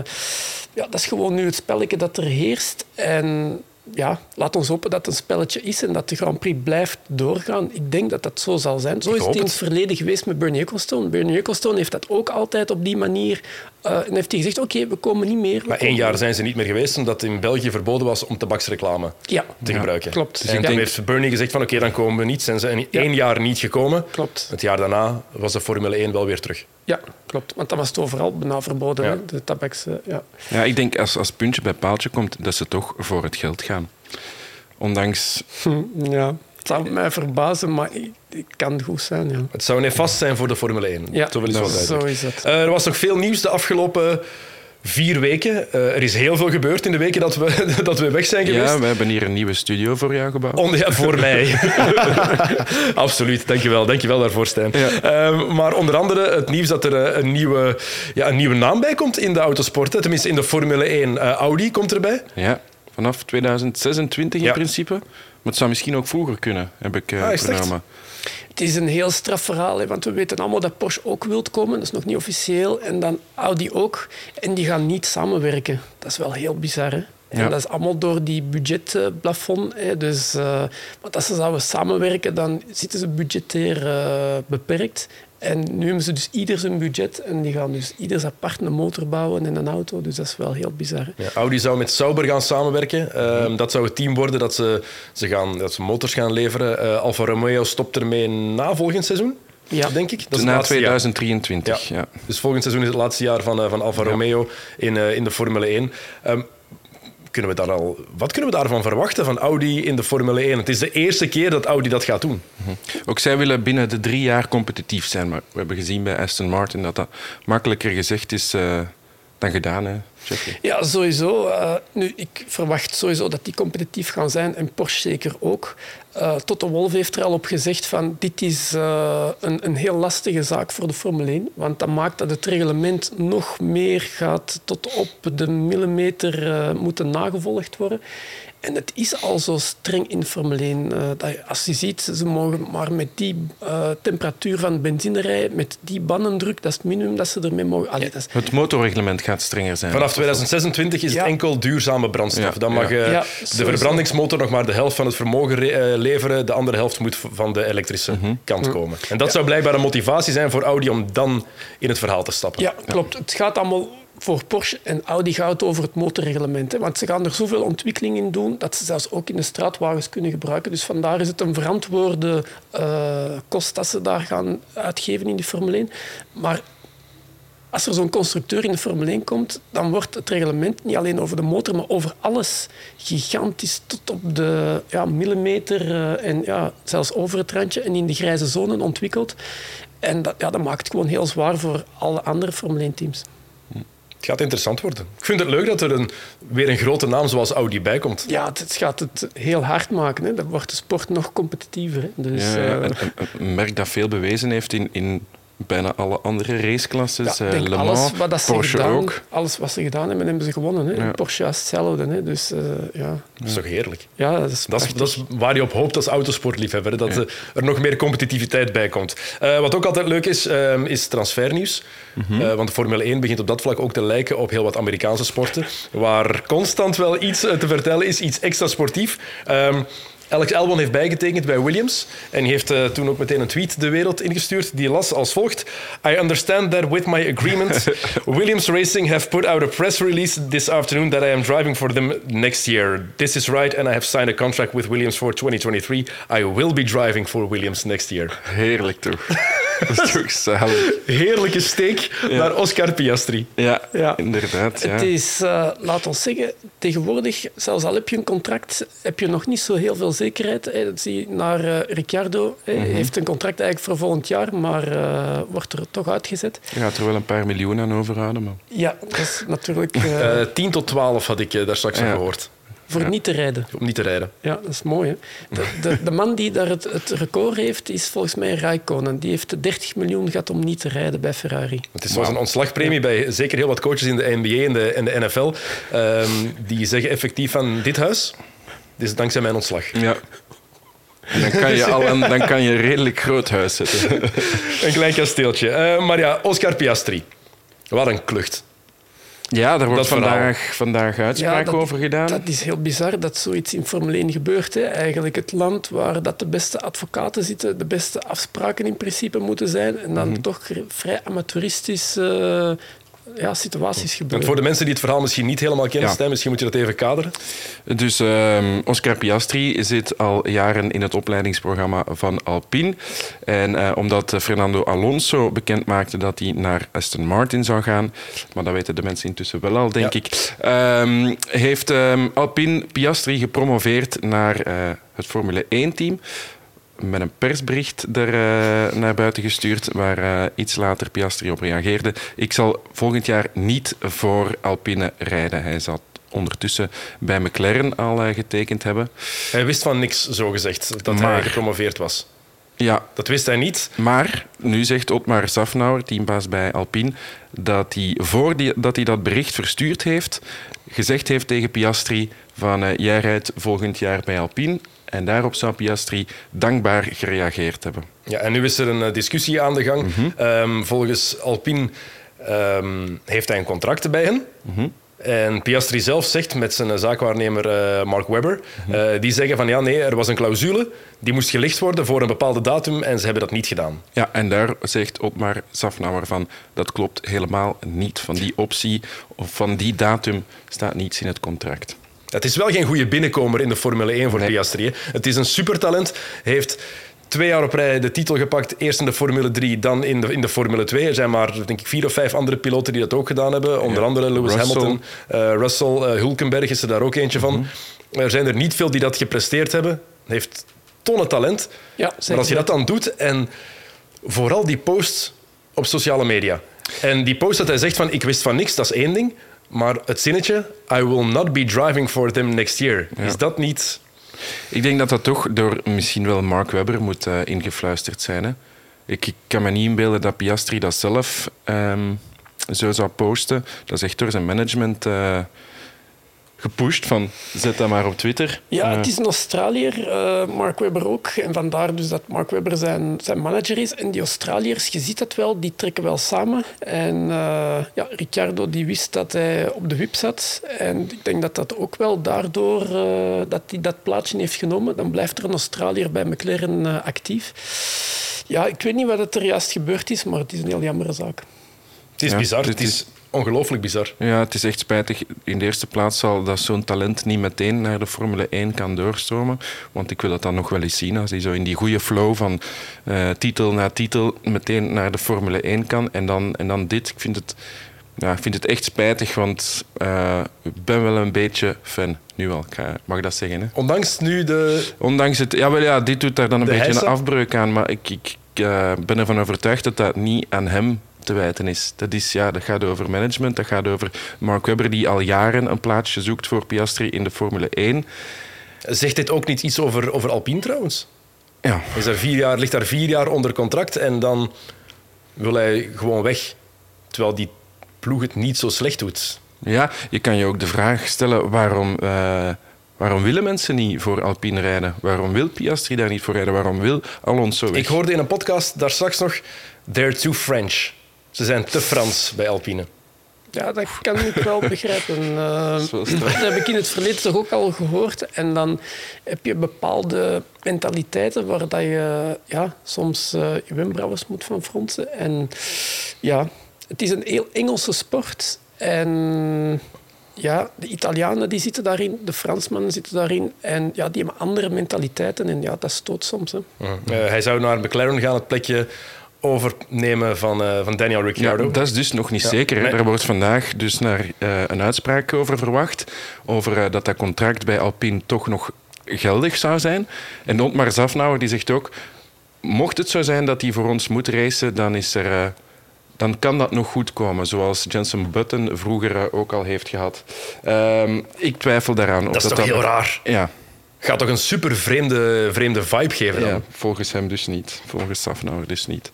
ja, dat is gewoon nu het spelletje dat er heerst. En ja, laat ons hopen dat het een spelletje is en dat de Grand Prix blijft doorgaan. Ik denk dat dat zo zal zijn. Zo is het in het verleden geweest met Bernie Ecclestone. Bernie Ecclestone heeft dat ook altijd op die manier... Uh, en heeft hij gezegd, oké, we komen niet meer. Maar één jaar zijn ze niet meer geweest, omdat in België verboden was om tabaksreclame ja. te gebruiken. klopt. Dus en dan heeft Bernie gezegd van, oké, dan komen we niet. Zijn ze in één jaar niet gekomen. Klopt. Het jaar daarna was de Formule 1 wel weer terug. Ja, klopt. Want dat was het overal bijna verboden, de tabaks. ja. ja, ik denk als, als puntje bij paaltje komt, dat ze toch voor het geld gaan. Ondanks... Ja, het zou mij verbazen, maar het kan goed zijn. Ja. Het zou nefast zijn voor de Formule 1. Ja, zo, zo is het. Uh, er was nog veel nieuws de afgelopen vier weken. Uh, er is heel veel gebeurd in de weken dat we, dat we weg zijn geweest. Ja, we hebben hier een nieuwe studio voor jou gebouwd. On, ja, voor mij. Absoluut, dankjewel. Dankjewel daarvoor, Stijn. Ja. Uh, maar onder andere het nieuws dat er uh, een, nieuwe, ja, een nieuwe naam bij komt in de autosport. Tenminste, in de Formule 1. Audi komt erbij. Ja vanaf 2026 in principe. Maar het zou misschien ook vroeger kunnen, heb ik uh, ah. Het is een heel straf verhaal, hè, want we weten allemaal dat Porsche ook wilt komen. Dat is nog niet officieel. En dan Audi ook. En die gaan niet samenwerken. Dat is wel heel bizar. Hè? En dat is allemaal door die budgetplafond. Hè. Dus, uh, want als ze zouden samenwerken, dan zitten ze budgetair uh, beperkt. En nu hebben ze dus ieder zijn budget en die gaan dus ieder apart een motor bouwen en een auto. Dus dat is wel heel bizar. Ja, Audi zou met Sauber gaan samenwerken. Uh, dat zou het team worden dat ze, ze, gaan, dat ze motors gaan leveren. Uh, Alfa Romeo stopt ermee na volgend seizoen. Ja, denk ik. Dat is na 2023. Ja. Dus volgend seizoen is het laatste jaar van, uh, van Alfa Romeo in, in de Formule 1. Um, kunnen we daar al, wat kunnen we daarvan verwachten van Audi in de Formule 1? Het is de eerste keer dat Audi dat gaat doen. Mhm. Ook zij willen binnen de drie jaar competitief zijn. Maar we hebben gezien bij Aston Martin dat dat makkelijker gezegd is uh, dan gedaan. Hè? Ja, sowieso. Uh, nu, ik verwacht sowieso dat die competitief gaan zijn en Porsche zeker ook. Uh, Toto Wolff heeft er al op gezegd van dit is uh, een, een heel lastige zaak voor de Formule 1, want dat maakt dat het reglement nog meer gaat tot op de millimeter moeten nagevolgd worden. En het is al zo streng in Formule 1. Uh, dat als je ziet, ze mogen maar met die uh, temperatuur van benzine rijden, met die bandendruk, dat is het minimum dat ze ermee mogen. Allee, dat is... Het motorreglement gaat strenger zijn. Vanaf 2026 is het enkel duurzame brandstof. Ja. Dan mag uh, de verbrandingsmotor nog maar de helft van het vermogen leveren, de andere helft moet van de elektrische mm -hmm. kant komen. En dat zou blijkbaar een motivatie zijn voor Audi om dan in het verhaal te stappen. Ja, klopt. Het gaat allemaal voor Porsche en Audi gaat het over het motorreglement. Hè, want ze gaan er zoveel ontwikkeling in doen dat ze zelfs ook in de straatwagens kunnen gebruiken. Dus vandaar is het een verantwoorde uh, kost dat ze daar gaan uitgeven in die Formule 1. Maar als er zo'n constructeur in de Formule 1 komt, dan wordt het reglement niet alleen over de motor, maar over alles gigantisch tot op de ja, millimeter uh, en ja, zelfs over het randje en in de grijze zone ontwikkeld. En dat, ja, dat maakt het gewoon heel zwaar voor alle andere Formule 1-teams. Het gaat interessant worden. Ik vind het leuk dat er een, weer een grote naam zoals Audi bij komt. Ja, het gaat het heel hard maken. Hè. Dan wordt de sport nog competitiever. Hè. Dus, ja, ja. Uh... Een, merk dat veel bewezen heeft in, in bijna alle andere raceklasses. Ja, Le Mans, wat Porsche gedaan, ook. Alles wat ze gedaan hebben, hebben ze gewonnen. Hè. Ja. Porsche is hetzelfde. Hè. Dus, uh, ja. Dat is toch heerlijk? Ja, dat is, dat is, dat is waar je op hoopt als autosportliefhebber. Dat ja. er nog meer competitiviteit bij komt. Uh, wat ook altijd leuk is, um, is transfernieuws. Mm -hmm. want de Formule 1 begint op dat vlak ook te lijken op heel wat Amerikaanse sporten. Waar constant wel iets te vertellen is, iets extra sportief. Alex Albon heeft bijgetekend bij Williams en die heeft uh, toen ook meteen een tweet de wereld ingestuurd die las als volgt. I understand that with my agreement, Williams Racing have put out a press release this afternoon that I am driving for them next year. This is right and I have signed a contract with Williams for 2023. I will be driving for Williams next year. Heerlijk toch? Dat is toch zalig. Heerlijke steek naar Oscar Piastri. Ja, ja. inderdaad. Ja. Het is, uh, laat ons zeggen, tegenwoordig, zelfs al heb je een contract, heb je nog niet zo heel veel zekerheid. Hè. Dat zie je naar uh, Ricciardo. Hij mm heeft een contract eigenlijk voor volgend jaar, maar uh, wordt er toch uitgezet. Je gaat er wel een paar miljoen aan overhouden. Maar... Ja, dat is natuurlijk... 10 tot 12 had ik daar straks ja. gehoord. Voor niet te rijden. Om niet te rijden. Ja, dat is mooi. Hè? De, de, de, man die daar het, het, record heeft, is volgens mij Raikkonen. Die heeft 30 miljoen gehad om niet te rijden bij Ferrari. Het is zoals een ontslagpremie bij zeker heel wat coaches in de NBA en de, en de NFL. Um, die zeggen effectief van dit huis, dit is dankzij mijn ontslag. Ja. Dan kan, je al een, dan kan je een redelijk groot huis zetten. een klein kasteeltje. Uh, maar ja, Oscar Piastri. Wat een klucht. Ja, daar wordt vandaag, vandaag uitspraak ja, over gedaan. Dat is heel bizar dat zoiets in Formule 1 gebeurt. Hè. Eigenlijk het land waar dat de beste advocaten zitten, de beste afspraken in principe moeten zijn. En dan mm -hmm. toch vrij amateuristisch uh, ja, situaties gebeuren. En voor de mensen die het verhaal misschien niet helemaal kennen, ja. misschien moet je dat even kaderen. Dus um, Oscar Piastri zit al jaren in het opleidingsprogramma van Alpine. En uh, omdat Fernando Alonso bekend maakte dat hij naar Aston Martin zou gaan, maar dat weten de mensen intussen wel al, denk ja. ik, um, heeft um, Alpine Piastri gepromoveerd naar uh, het Formule 1-team met een persbericht er uh, naar buiten gestuurd, waar uh, iets later Piastri op reageerde. Ik zal volgend jaar niet voor Alpine rijden. Hij zal ondertussen bij McLaren al uh, getekend hebben. Hij wist van niks, zo gezegd, dat maar, hij gepromoveerd was. Ja. Dat wist hij niet. Maar nu zegt Otmar Safnauer, teambaas bij Alpine, dat hij voordat hij dat bericht verstuurd heeft, gezegd heeft tegen Piastri van uh, jij rijdt volgend jaar bij Alpine en daarop zou Piastri dankbaar gereageerd hebben. Ja, en nu is er een discussie aan de gang. Mm -hmm. um, volgens Alpine um, heeft hij een contract bij hen. Mm -hmm. En Piastri zelf zegt met zijn zaakwaarnemer uh, Mark Webber, mm -hmm. uh, die zeggen van ja, nee, er was een clausule, die moest gelicht worden voor een bepaalde datum en ze hebben dat niet gedaan. Ja, en daar zegt Otmar Safnauer van, dat klopt helemaal niet. Van die optie of van die datum staat niets in het contract. Het is wel geen goede binnenkomer in de Formule 1 voor nee. Piastri. Het is een supertalent. Hij heeft twee jaar op rij de titel gepakt. Eerst in de Formule 3, dan in de, in de Formule 2. Er zijn maar denk ik, vier of vijf andere piloten die dat ook gedaan hebben. Onder ja. andere Lewis Russell. Hamilton, uh, Russell, uh, Hulkenberg is er daar ook eentje van. Mm -hmm. Er zijn er niet veel die dat gepresteerd hebben. Hij heeft tonnen talent. Ja, maar als je dat dan doet en vooral die post op sociale media. En die post dat hij zegt van ik wist van niks, dat is één ding. Maar het zinnetje, I will not be driving for them next year, ja. is dat niet... Ik denk dat dat toch door misschien wel Mark Webber moet uh, ingefluisterd zijn. Hè? Ik, ik, kan me niet inbeelden dat Piastri dat zelf um, zo zou posten. Dat is echt door zijn management... Uh, gepusht van zet dat maar op Twitter. Ja, uh. het is een Australiër, uh, Mark Webber ook. En vandaar dus dat Mark Webber zijn, zijn manager is. En die Australiërs, je ziet dat wel, die trekken wel samen. En uh, ja, Ricciardo die wist dat hij op de wip zat. En ik denk dat dat ook wel daardoor dat hij dat plaatje heeft genomen. Dan blijft er een Australiër bij McLaren actief. Ja, ik weet niet wat er juist gebeurd is, maar het is een heel jammere zaak. Het is ja, bizar. Het is ongelooflijk bizar. Ja, het is echt spijtig. In de eerste plaats zal dat zo'n talent niet meteen naar de Formule 1 kan doorstromen. Want ik wil het dan nog wel eens zien als hij zo in die goede flow van uh, titel na titel meteen naar de Formule 1 kan. En dan, en dan dit. Ik vind het, ja, ik vind het echt spijtig, want uh, ik ben wel een beetje fan. Nu al, mag ik dat zeggen? Hè? Ondanks nu de... Ondanks het... Ja, wel, ja, dit doet daar dan een beetje een afbreuk aan. Maar ik, ik uh, ben ervan overtuigd dat dat niet aan hem te wijten is. Dat, is ja, dat gaat over management, dat gaat over Mark Webber die al jaren een plaatsje zoekt voor Piastri in de Formule 1. Zegt dit ook niet iets over, over Alpine trouwens? Ja. Is er vier jaar, ligt daar vier jaar onder contract en dan wil hij gewoon weg. Terwijl die ploeg het niet zo slecht doet. Ja, je kan je ook de vraag stellen waarom... Uh, Waarom willen mensen niet voor Alpine rijden? Waarom wil Piastri daar niet voor rijden? Waarom wil Alonso weg? Ik hoorde in een podcast daar straks nog... They're too French. Ze zijn te Frans bij Alpine. Ja, dat kan ik wel begrijpen. Uh, dat heb ik in het verleden toch ook al gehoord. En dan heb je bepaalde mentaliteiten waar dat je ja, soms uh, je wenkbrauwen moet van fronsen. En ja, het is een heel Engelse sport. En ja, de Italianen die zitten daarin, de Fransmannen zitten daarin. En ja, die hebben andere mentaliteiten en ja, dat stoot soms. Hè. Uh, hij zou naar McLaren gaan, het plekje overnemen van, uh, van Daniel Ricciardo. Ja, dat is dus nog niet zeker. Er wordt vandaag dus naar uh, een uitspraak over verwacht. Over uh, dat dat contract bij Alpine toch nog geldig zou zijn. En Otmar Zafnauer die zegt ook... Mocht het zo zijn dat hij voor ons moet racen, dan is er dan kan dat nog goed komen, zoals Jensen Button vroeger ook al heeft gehad. Um, ik twijfel daaraan. Dat is toch dat heel raar? Ja, Gaat toch een super vreemde, vreemde vibe geven dan? Ja, volgens hem dus niet. Volgens Safnauer dus niet.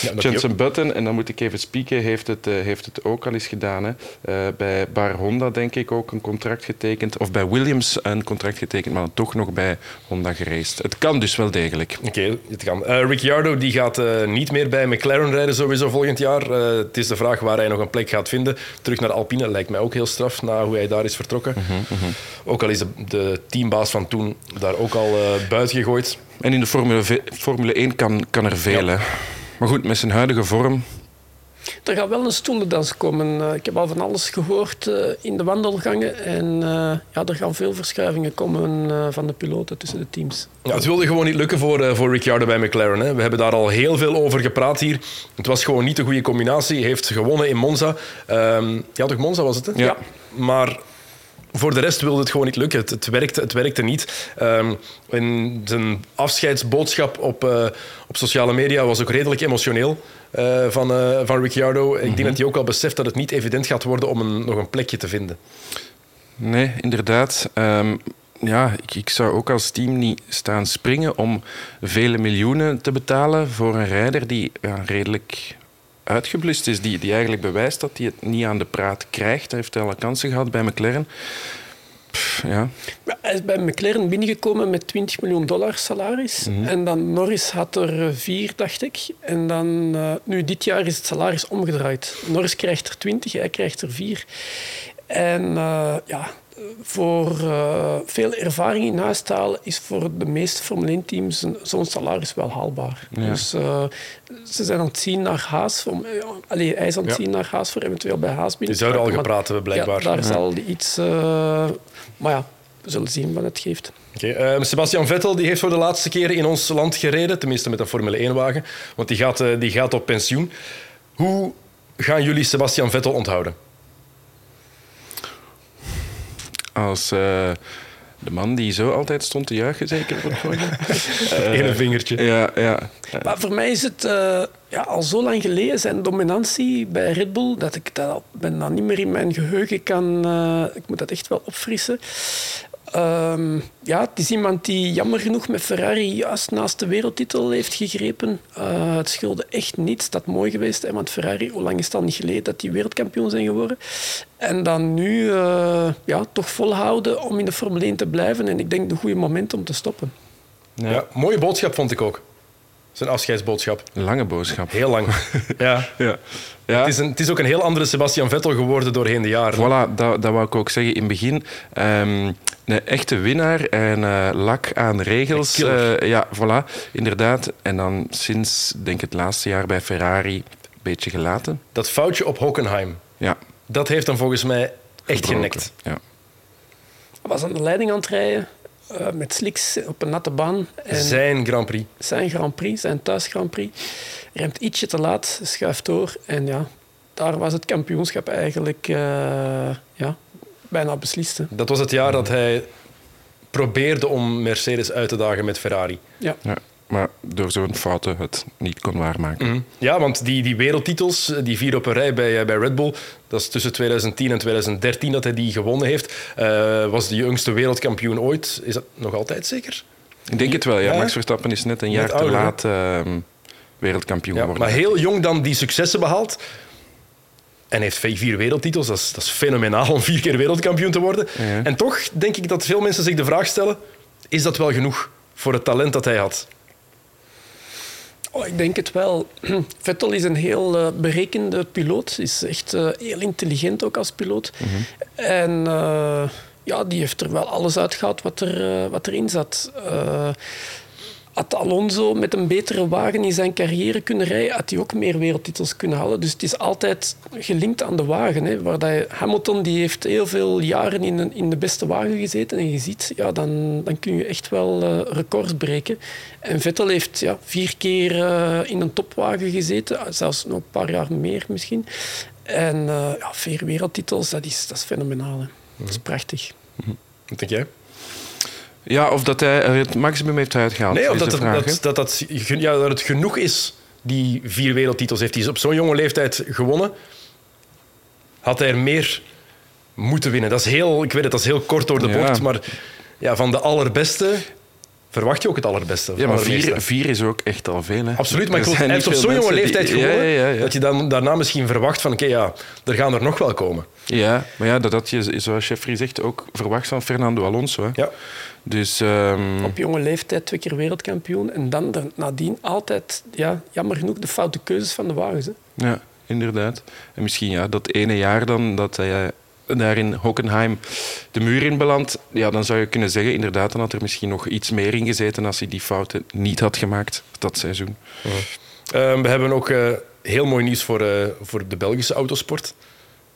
Ja, Jensen Button, en dan moet ik even spieken, heeft het, uh, heeft het ook al eens gedaan. Hè. Uh, bij Bar Honda denk ik ook een contract getekend. Of bij Williams een contract getekend, maar toch nog bij Honda gereisd. Het kan dus wel degelijk. Oké, het kan. Uh, Ricciardo die gaat niet meer bij McLaren rijden sowieso volgend jaar. het is de vraag waar hij nog een plek gaat vinden. Terug naar Alpine lijkt mij ook heel straf, na hoe hij daar is vertrokken. Mm -hmm. Ook al is de, de teambaas van toen daar ook al uh, buiten gegooid. En in de Formule, v Formule 1 kan, kan er veel. Ja. Maar goed, met zijn huidige vorm. Er gaat wel een stoelendans komen. Eh, ik heb al van alles gehoord uh, in de wandelgangen. En uh, ja, er gaan veel verschuivingen komen van de piloten tussen de teams. Ja, het wilde gewoon niet lukken voor, voor Ricciardo bij McLaren. Hè. We hebben daar al heel veel over gepraat hier. Het was gewoon niet de goede combinatie. Hij heeft gewonnen in Monza. Um, ja, toch Monza was het? Hè? Ja. Maar voor de rest wilde het gewoon niet lukken. Het, het werkte, het werkte niet. Um, en zijn afscheidsboodschap op, uh, op sociale media was ook redelijk emotioneel uh, van, uh, van Ricciardo. Ik denk mhm. dat hij ook al beseft dat het niet evident gaat worden om een, nog een plekje te vinden. Nee, inderdaad. Um, ja, ik, ik, zou ook als team niet staan springen om vele miljoenen te betalen voor een rijder die ja, redelijk uitgeblust is, die, die eigenlijk bewijst dat hij het niet aan de praat krijgt. Hij heeft alle kansen gehad bij McLaren. Pff, ja. Hij is bij McLaren binnengekomen met 20 miljoen dollar salaris. Mm -hmm. En dan Norris had er vier, dacht ik. En dan, uh, nu dit jaar is het salaris omgedraaid. Norris krijgt er 20, hij krijgt er vier. En uh, ja, voor uh, veel ervaring in huis te halen, is voor de meeste Formule 1-teams zo'n salaris wel haalbaar. Ja. Dus uh, ze zijn aan het zien naar Haas. Om, uh, allee, hij is aan het ja. zien naar Haas voor eventueel bij Haas binnen. Die zouden al gepraat hebben, blijkbaar. Ja, daar zal iets... maar ja, we zullen zien wat het geeft. Okay. Uh, Sebastian Vettel die heeft voor de laatste keren in ons land gereden, tenminste met een Formule 1-wagen, want die gaat, die gaat op pensioen. Hoe gaan jullie Sebastian Vettel onthouden? Als uh, de man die zo altijd stond te juichen, zeker voor uh, Eén vingertje. Ja, ja. Maar voor mij is het uh, ja, al zo lang geleden zijn dominantie bij Red Bull dat ik dat ben dan niet meer in mijn geheugen kan. ik moet dat echt wel opfrissen. Um, ja, het is iemand die jammer genoeg met Ferrari juist naast de wereldtitel heeft gegrepen. Uh, het schulde echt niets. Dat mooi geweest, hè, want Ferrari, hoe lang is het al niet geleden dat die wereldkampioen zijn geworden? En dan nu uh, ja, toch volhouden om in de Formule 1 te blijven. En ik denk een goede moment om te stoppen. Ja, mooie boodschap vond ik ook. Zijn afscheidsboodschap. Een lange boodschap. Heel lang. ja. ja. ja. Het, is een, het is ook een heel andere Sebastian Vettel geworden doorheen de jaren. Voilà, dat, dat wou ik ook zeggen. In het begin um, een echte winnaar en uh, lak aan regels. Uh, ja, voilà, inderdaad. En dan sinds, denk het laatste jaar bij Ferrari, een beetje gelaten. Dat foutje op Hockenheim. Ja. Dat heeft hem volgens mij echt Gebroken. genekt. Ja. Was aan de leiding aan het rijden. Uh, met slicks op een natte baan. En zijn Grand Prix. Zijn Grand Prix, zijn thuis Grand Prix. Remt ietsje te laat, schuift door. En ja, daar was het kampioenschap eigenlijk uh, ja, bijna beslist. Hè. Dat was het jaar dat hij probeerde om Mercedes uit te dagen met Ferrari. Ja. ja maar door zo'n fouten het niet kon waarmaken. Mm -hmm. Ja, want die, die wereldtitels, die vier op een rij bij, bij Red Bull, dat is tussen 2010 en 2013 dat hij die gewonnen heeft. Uh, was de jongste wereldkampioen ooit. Is dat nog altijd zeker? Ik denk het wel, ja. ja. Max Verstappen is net een jaar te laat uh, wereldkampioen ja, geworden. Maar heel jong dan die successen behaald. En heeft vier wereldtitels. Dat is, dat is fenomenaal om vier keer wereldkampioen te worden. Ja. En toch denk ik dat veel mensen zich de vraag stellen: is dat wel genoeg voor het talent dat hij had? Oh, ik denk het wel. Vettel is een heel uh, berekende piloot. Is echt uh, heel intelligent ook als piloot. Mm -hmm. En uh, ja, die heeft er wel alles uitgehaald wat, er, wat erin zat had Alonso met een betere wagen in zijn carrière kunnen rijden, had hij ook meer wereldtitels kunnen halen. Dus het is altijd gelinkt aan de wagen. Hè, waar dat Hamilton die heeft heel veel jaren in, een, in de beste wagen gezeten. En je ziet, ja, dan, dan kun je echt wel uh, records breken. En Vettel heeft ja, vier keer uh, in een topwagen gezeten. Zelfs nog een paar jaar meer misschien. En uh, ja, vier wereldtitels, dat is, dat is fenomenaal. Hè. Dat is prachtig. Wat denk jij? Ja, of dat hij het maximum heeft uitgehaald. Nee, of dat, het, vraag, dat, dat, dat, ja, dat het genoeg is, die vier wereldtitels heeft hij op zo'n jonge leeftijd gewonnen. Had hij er meer moeten winnen. Dat is heel, ik weet het, dat is heel kort door de Ja. bocht, maar ja, van de allerbeste verwacht je ook het allerbeste. Ja, maar vier, vier is ook echt al veel. Hè. Absoluut, maar ik Er hij heeft op zo'n jonge die- leeftijd gewonnen, Ja, ja, ja. dat je dan daarna misschien verwacht van, oké, ja, er gaan er nog wel komen. Ja, maar ja, dat had je, zoals Jeffrey zegt, ook verwacht van Fernando Alonso. Hè. Ja. Dus ehm, Op jonge leeftijd twee keer wereldkampioen. En dan er nadien altijd, ja, jammer genoeg, de foute keuzes van de wagens. Hè. ja, inderdaad. En misschien ja, dat ene jaar dan dat hij daar in Hockenheim de muur in belandt, ja, dan zou je kunnen zeggen, inderdaad, dan had er misschien nog iets meer in gezeten als hij die fouten niet had gemaakt dat seizoen. Ehm, we hebben ook eh, heel mooi nieuws voor, eh, voor de Belgische autosport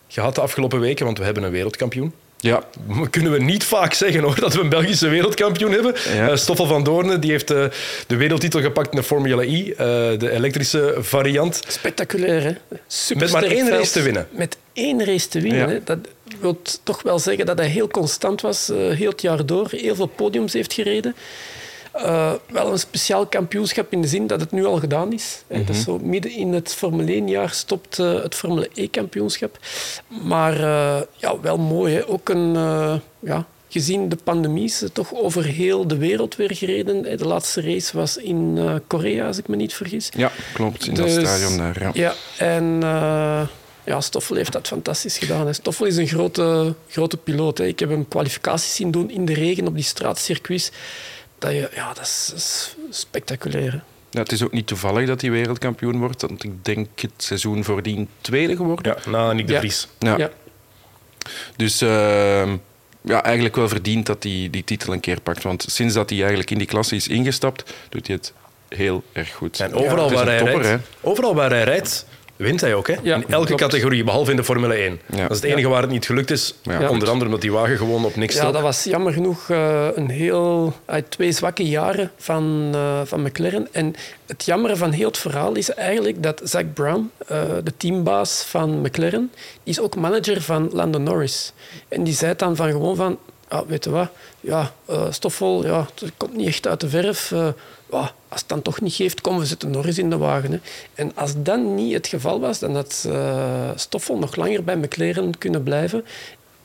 gehad de afgelopen weken, want we hebben een wereldkampioen. Ja, kunnen we niet vaak zeggen hoor, dat we een Belgische wereldkampioen hebben. Ja. Eh, Stoffel van Doornen die heeft de wereldtitel gepakt in de Formula I, eh, de elektrische variant. Spectaculair, hè? Super Met maar één race te winnen. Met één race te winnen. Ja. Hè? Dat wil toch wel zeggen dat hij heel constant was, eh, heel het jaar door. Heel veel podiums heeft gereden. Eh, wel een speciaal kampioenschap in de zin dat het nu al gedaan is. Dat is zo midden in het Formule 1-jaar stopt eh, het Formule E-kampioenschap. Maar ja, wel mooi. Hè? Ook een, ja, gezien de pandemie is het toch over heel de wereld weer gereden. De laatste race was in Korea, als ik me niet vergis. ja klopt, in Dus- dat stadion daar. Ja. Ja, en ja, Stoffel heeft dat fantastisch gedaan. Hè. Stoffel is een grote, grote piloot. Hè. Ik heb hem kwalificaties zien doen in de regen op die straatcircuits. Dat, je, ja, dat, is, dat is spectaculair. hè. Ja, het is ook niet toevallig dat hij wereldkampioen wordt, want ik denk het seizoen voordien tweede geworden. Ja, na Nick de. Vries. Ja. Ja. Dus ehm, ja, eigenlijk wel verdiend dat hij die titel een keer pakt. Want sinds dat hij eigenlijk in die klasse is ingestapt, doet hij het heel erg goed. En overal, waar hij topper, rijdt, overal waar hij rijdt, wint hij ook. Hè? Ja, in elke klopt. categorie, behalve in de Formule 1. Ja. Dat is het enige waar het niet gelukt is. Ja. Onder andere omdat die wagen gewoon op niks Ja, stond. dat was jammer genoeg eh, een heel, twee zwakke jaren van, eh, van McLaren. En het jammere van heel het verhaal is eigenlijk dat Zach Brown, eh, de teambaas van McLaren, is ook manager van Lando Norris. En die zei dan van gewoon van, ah, weet je wat, ja, Stoffel, ja, het komt niet echt uit de verf. Als het dan toch niet geeft, komen we zetten Norris in de wagen. Hè. En als dat niet het geval was, dan had eh, Stoffel nog langer bij McLaren kunnen blijven.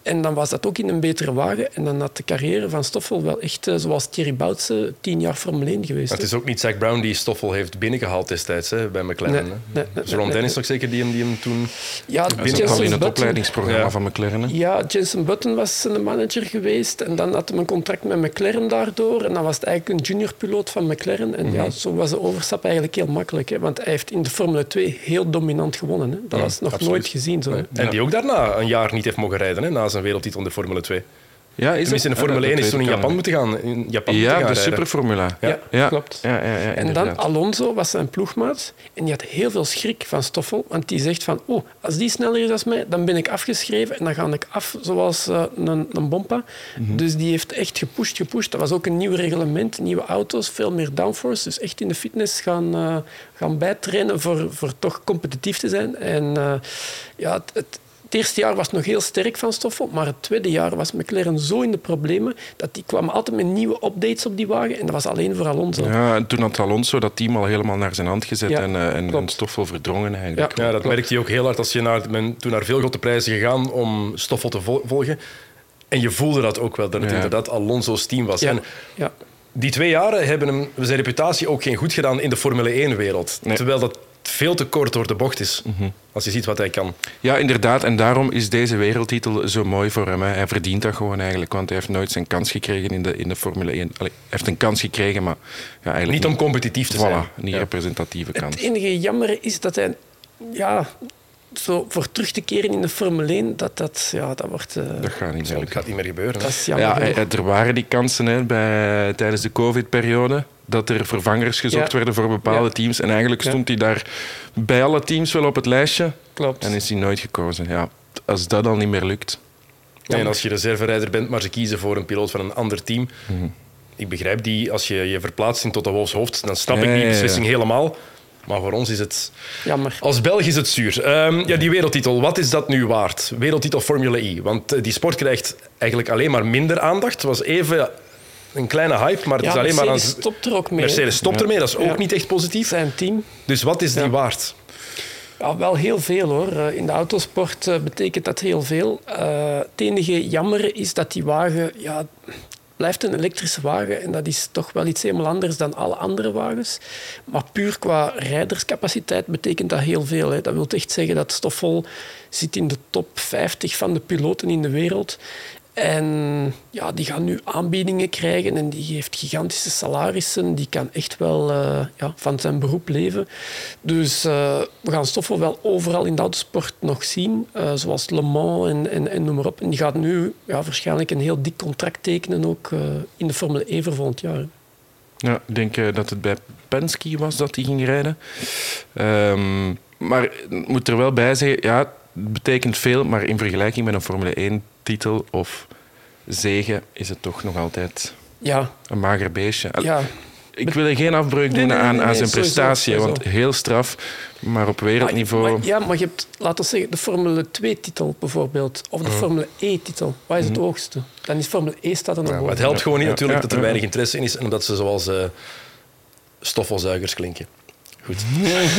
En dan was dat ook in een betere wagen. En dan had de carrière van Stoffel wel echt, eh, zoals Thierry Boutsen, tien jaar Formule 1 geweest. Maar het is ook niet Zack Brown die Stoffel heeft binnengehaald destijds hè, bij McLaren. Nee, nee, nee, Dus nee, Ron nee, Dennis nee. nog zeker die hem, die hem toen... Ja, al Jensen in het Button- opleidingsprogramma Ja. van McLaren. hè. Ja, Jensen Button was zijn manager geweest. En dan had hij een contract met McLaren daardoor. En dan was het eigenlijk een juniorpiloot van McLaren. En Mhm. ja, zo was de overstap eigenlijk heel makkelijk. Hè, want hij heeft in de Formule 2 heel dominant gewonnen. Hè. Dat Ja, was nog absoluut. nooit gezien. Zo. En die ook daarna een jaar niet heeft mogen rijden, hè, na zijn wereldtitel in de Formule 2. Ja, is Tenminste, in de Formule Ja, 1 is dat toen in Japan moeten gaan, in Japan Ja, de. Superformula. Ja, ja, klopt. Ja, ja, ja, En dan. Alonso was zijn ploegmaat en die had heel veel schrik van Stoffel, want die zegt van, oh, als die sneller is dan mij, dan ben ik afgeschreven en dan ga ik af zoals eh, een, een bompa. Mhm. Dus die heeft echt gepusht, gepusht. Dat was ook een nieuw reglement, nieuwe auto's, veel meer downforce. Dus echt in de fitness gaan, eh, gaan bijtrainen voor, voor toch competitief te zijn. En eh, ja, het, het, het eerste jaar was nog heel sterk van Stoffel, maar het tweede jaar was McLaren zo in de problemen dat die kwamen altijd met nieuwe updates op die wagen en dat was alleen voor Alonso. Ja, en toen had Alonso dat team al helemaal naar zijn hand gezet Ja, en, eh, en, Stoffel verdrongen eigenlijk. Ja, dat merkte je ook heel hard als je naar, men, toen naar veel grote prijzen gegaan om Stoffel te vol- volgen. En je voelde dat ook wel, dat het Ja. inderdaad Alonso's team was. Ja, En ja. die twee jaren hebben hem zijn reputatie ook geen goed gedaan in de Formule 1-wereld. Nee. Terwijl dat veel te kort door de bocht is. Als je ziet wat hij kan. Ja, inderdaad. En daarom is deze wereldtitel zo mooi voor hem. Hè. Hij verdient dat gewoon eigenlijk, want hij heeft nooit zijn kans gekregen in de, in de Formule 1. Allee, hij heeft een kans gekregen, maar ja, eigenlijk Niet om competitief te zijn. Voilà, niet Ja. representatieve kans. Het enige jammer is dat hij... Ja, zo voor terug te keren in de Formule 1, dat, dat, ja, dat wordt... eh, Dat gaat niet Dat gaat niet meer gebeuren. hè. dat is jammer. Ja, eh, er waren die kansen hè, bij, tijdens de COVID-periode. Dat er vervangers gezocht Ja. werden voor bepaalde Ja. teams. En eigenlijk stond hij daar bij alle teams wel op het lijstje. Klopt. En is hij nooit gekozen. Ja, als dat al niet meer lukt. Nee, en als je reserverijder bent, maar ze kiezen voor een piloot van een ander team. Mhm. Ik begrijp die, als je je verplaatst in tot de Wolfshoofd, dan snap ik die ja, ja. beslissing helemaal. Maar voor ons is het... Jammer. Als Belg is het zuur. Ehm, ja, die wereldtitel, wat is dat nu waard? Wereldtitel Formule E. Want eh, die sport krijgt eigenlijk alleen maar minder aandacht. Het was even een kleine hype, maar het Ja, is alleen maar aan... Mercedes stopt er ook mee. Mercedes stopt ermee, dat is ook Ja. niet echt positief. Zijn team. Dus wat is die waard? Ja, wel heel veel hoor. Eh, In de autosport eh, betekent dat heel veel. Eh, het enige jammer is dat die wagen ja, blijft een elektrische wagen en dat is toch wel iets helemaal anders dan alle andere wagens. Maar puur qua rijderscapaciteit betekent dat heel veel. Dat wil echt zeggen dat Stoffel zit in de top 50 van de piloten in de wereld. En ja, die gaan nu aanbiedingen krijgen en die heeft gigantische salarissen. Die kan echt wel eh, ja, van zijn beroep leven. Dus eh, we gaan Stoffel wel overal in de autosport nog zien. eh, zoals Le Mans en, en, en noem maar op. En die gaat nu ja, waarschijnlijk een heel dik contract tekenen ook in de Formule E voor volgend jaar. Ja, ik denk dat het bij Penske was dat hij ging rijden. Ehm, maar moet er wel bij zeggen, ja, betekent veel, maar in vergelijking met een Formule 1-titel of zegen is het toch nog altijd Ja, een mager beestje. Ja. Ik wil er geen afbreuk doen Nee, nee, nee, aan, nee, aan zijn sowieso, prestatie, sowieso. want heel straf, maar op wereldniveau... Maar, maar- ja, maar je hebt, laten we zeggen, de Formule 2-titel bijvoorbeeld. Of de Formule E-titel. Wat is het hoogste? Dan is Formule E staat er nog Ja, boven. het helpt gewoon niet Ja, natuurlijk ja, dat er ja. weinig interesse in is en omdat ze zoals eh stoffelzuigers klinken. Goed.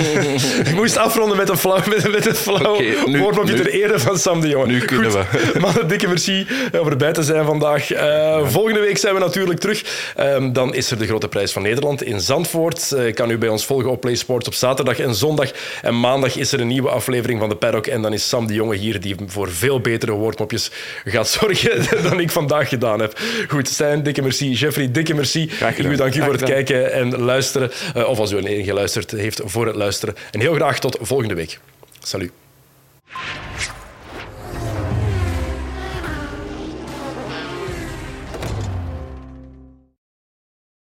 ik moest afronden met een flauw, met, met een flauw nu- ter ere van Sam de Jonge. Nu kunnen Goed. we. Mannen, dikke merci om erbij te zijn vandaag. Eh, Volgende week zijn we natuurlijk terug. Ehm, dan is er de Grote Prijs van Nederland in Zandvoort. Eh, kan u bij ons volgen op PlaySports op zaterdag en zondag. En maandag is er een nieuwe aflevering van de Paddock. En dan is Sam de Jonge hier, die voor veel betere woordmopjes gaat zorgen dan ik vandaag gedaan heb. Goed, Stijn, dikke merci. Jeffrey, dikke merci. Graag u dank u voor het kijken en luisteren. Eh, of als u alleen geluisterd heeft voor het luisteren. En heel graag tot volgende week. Salut.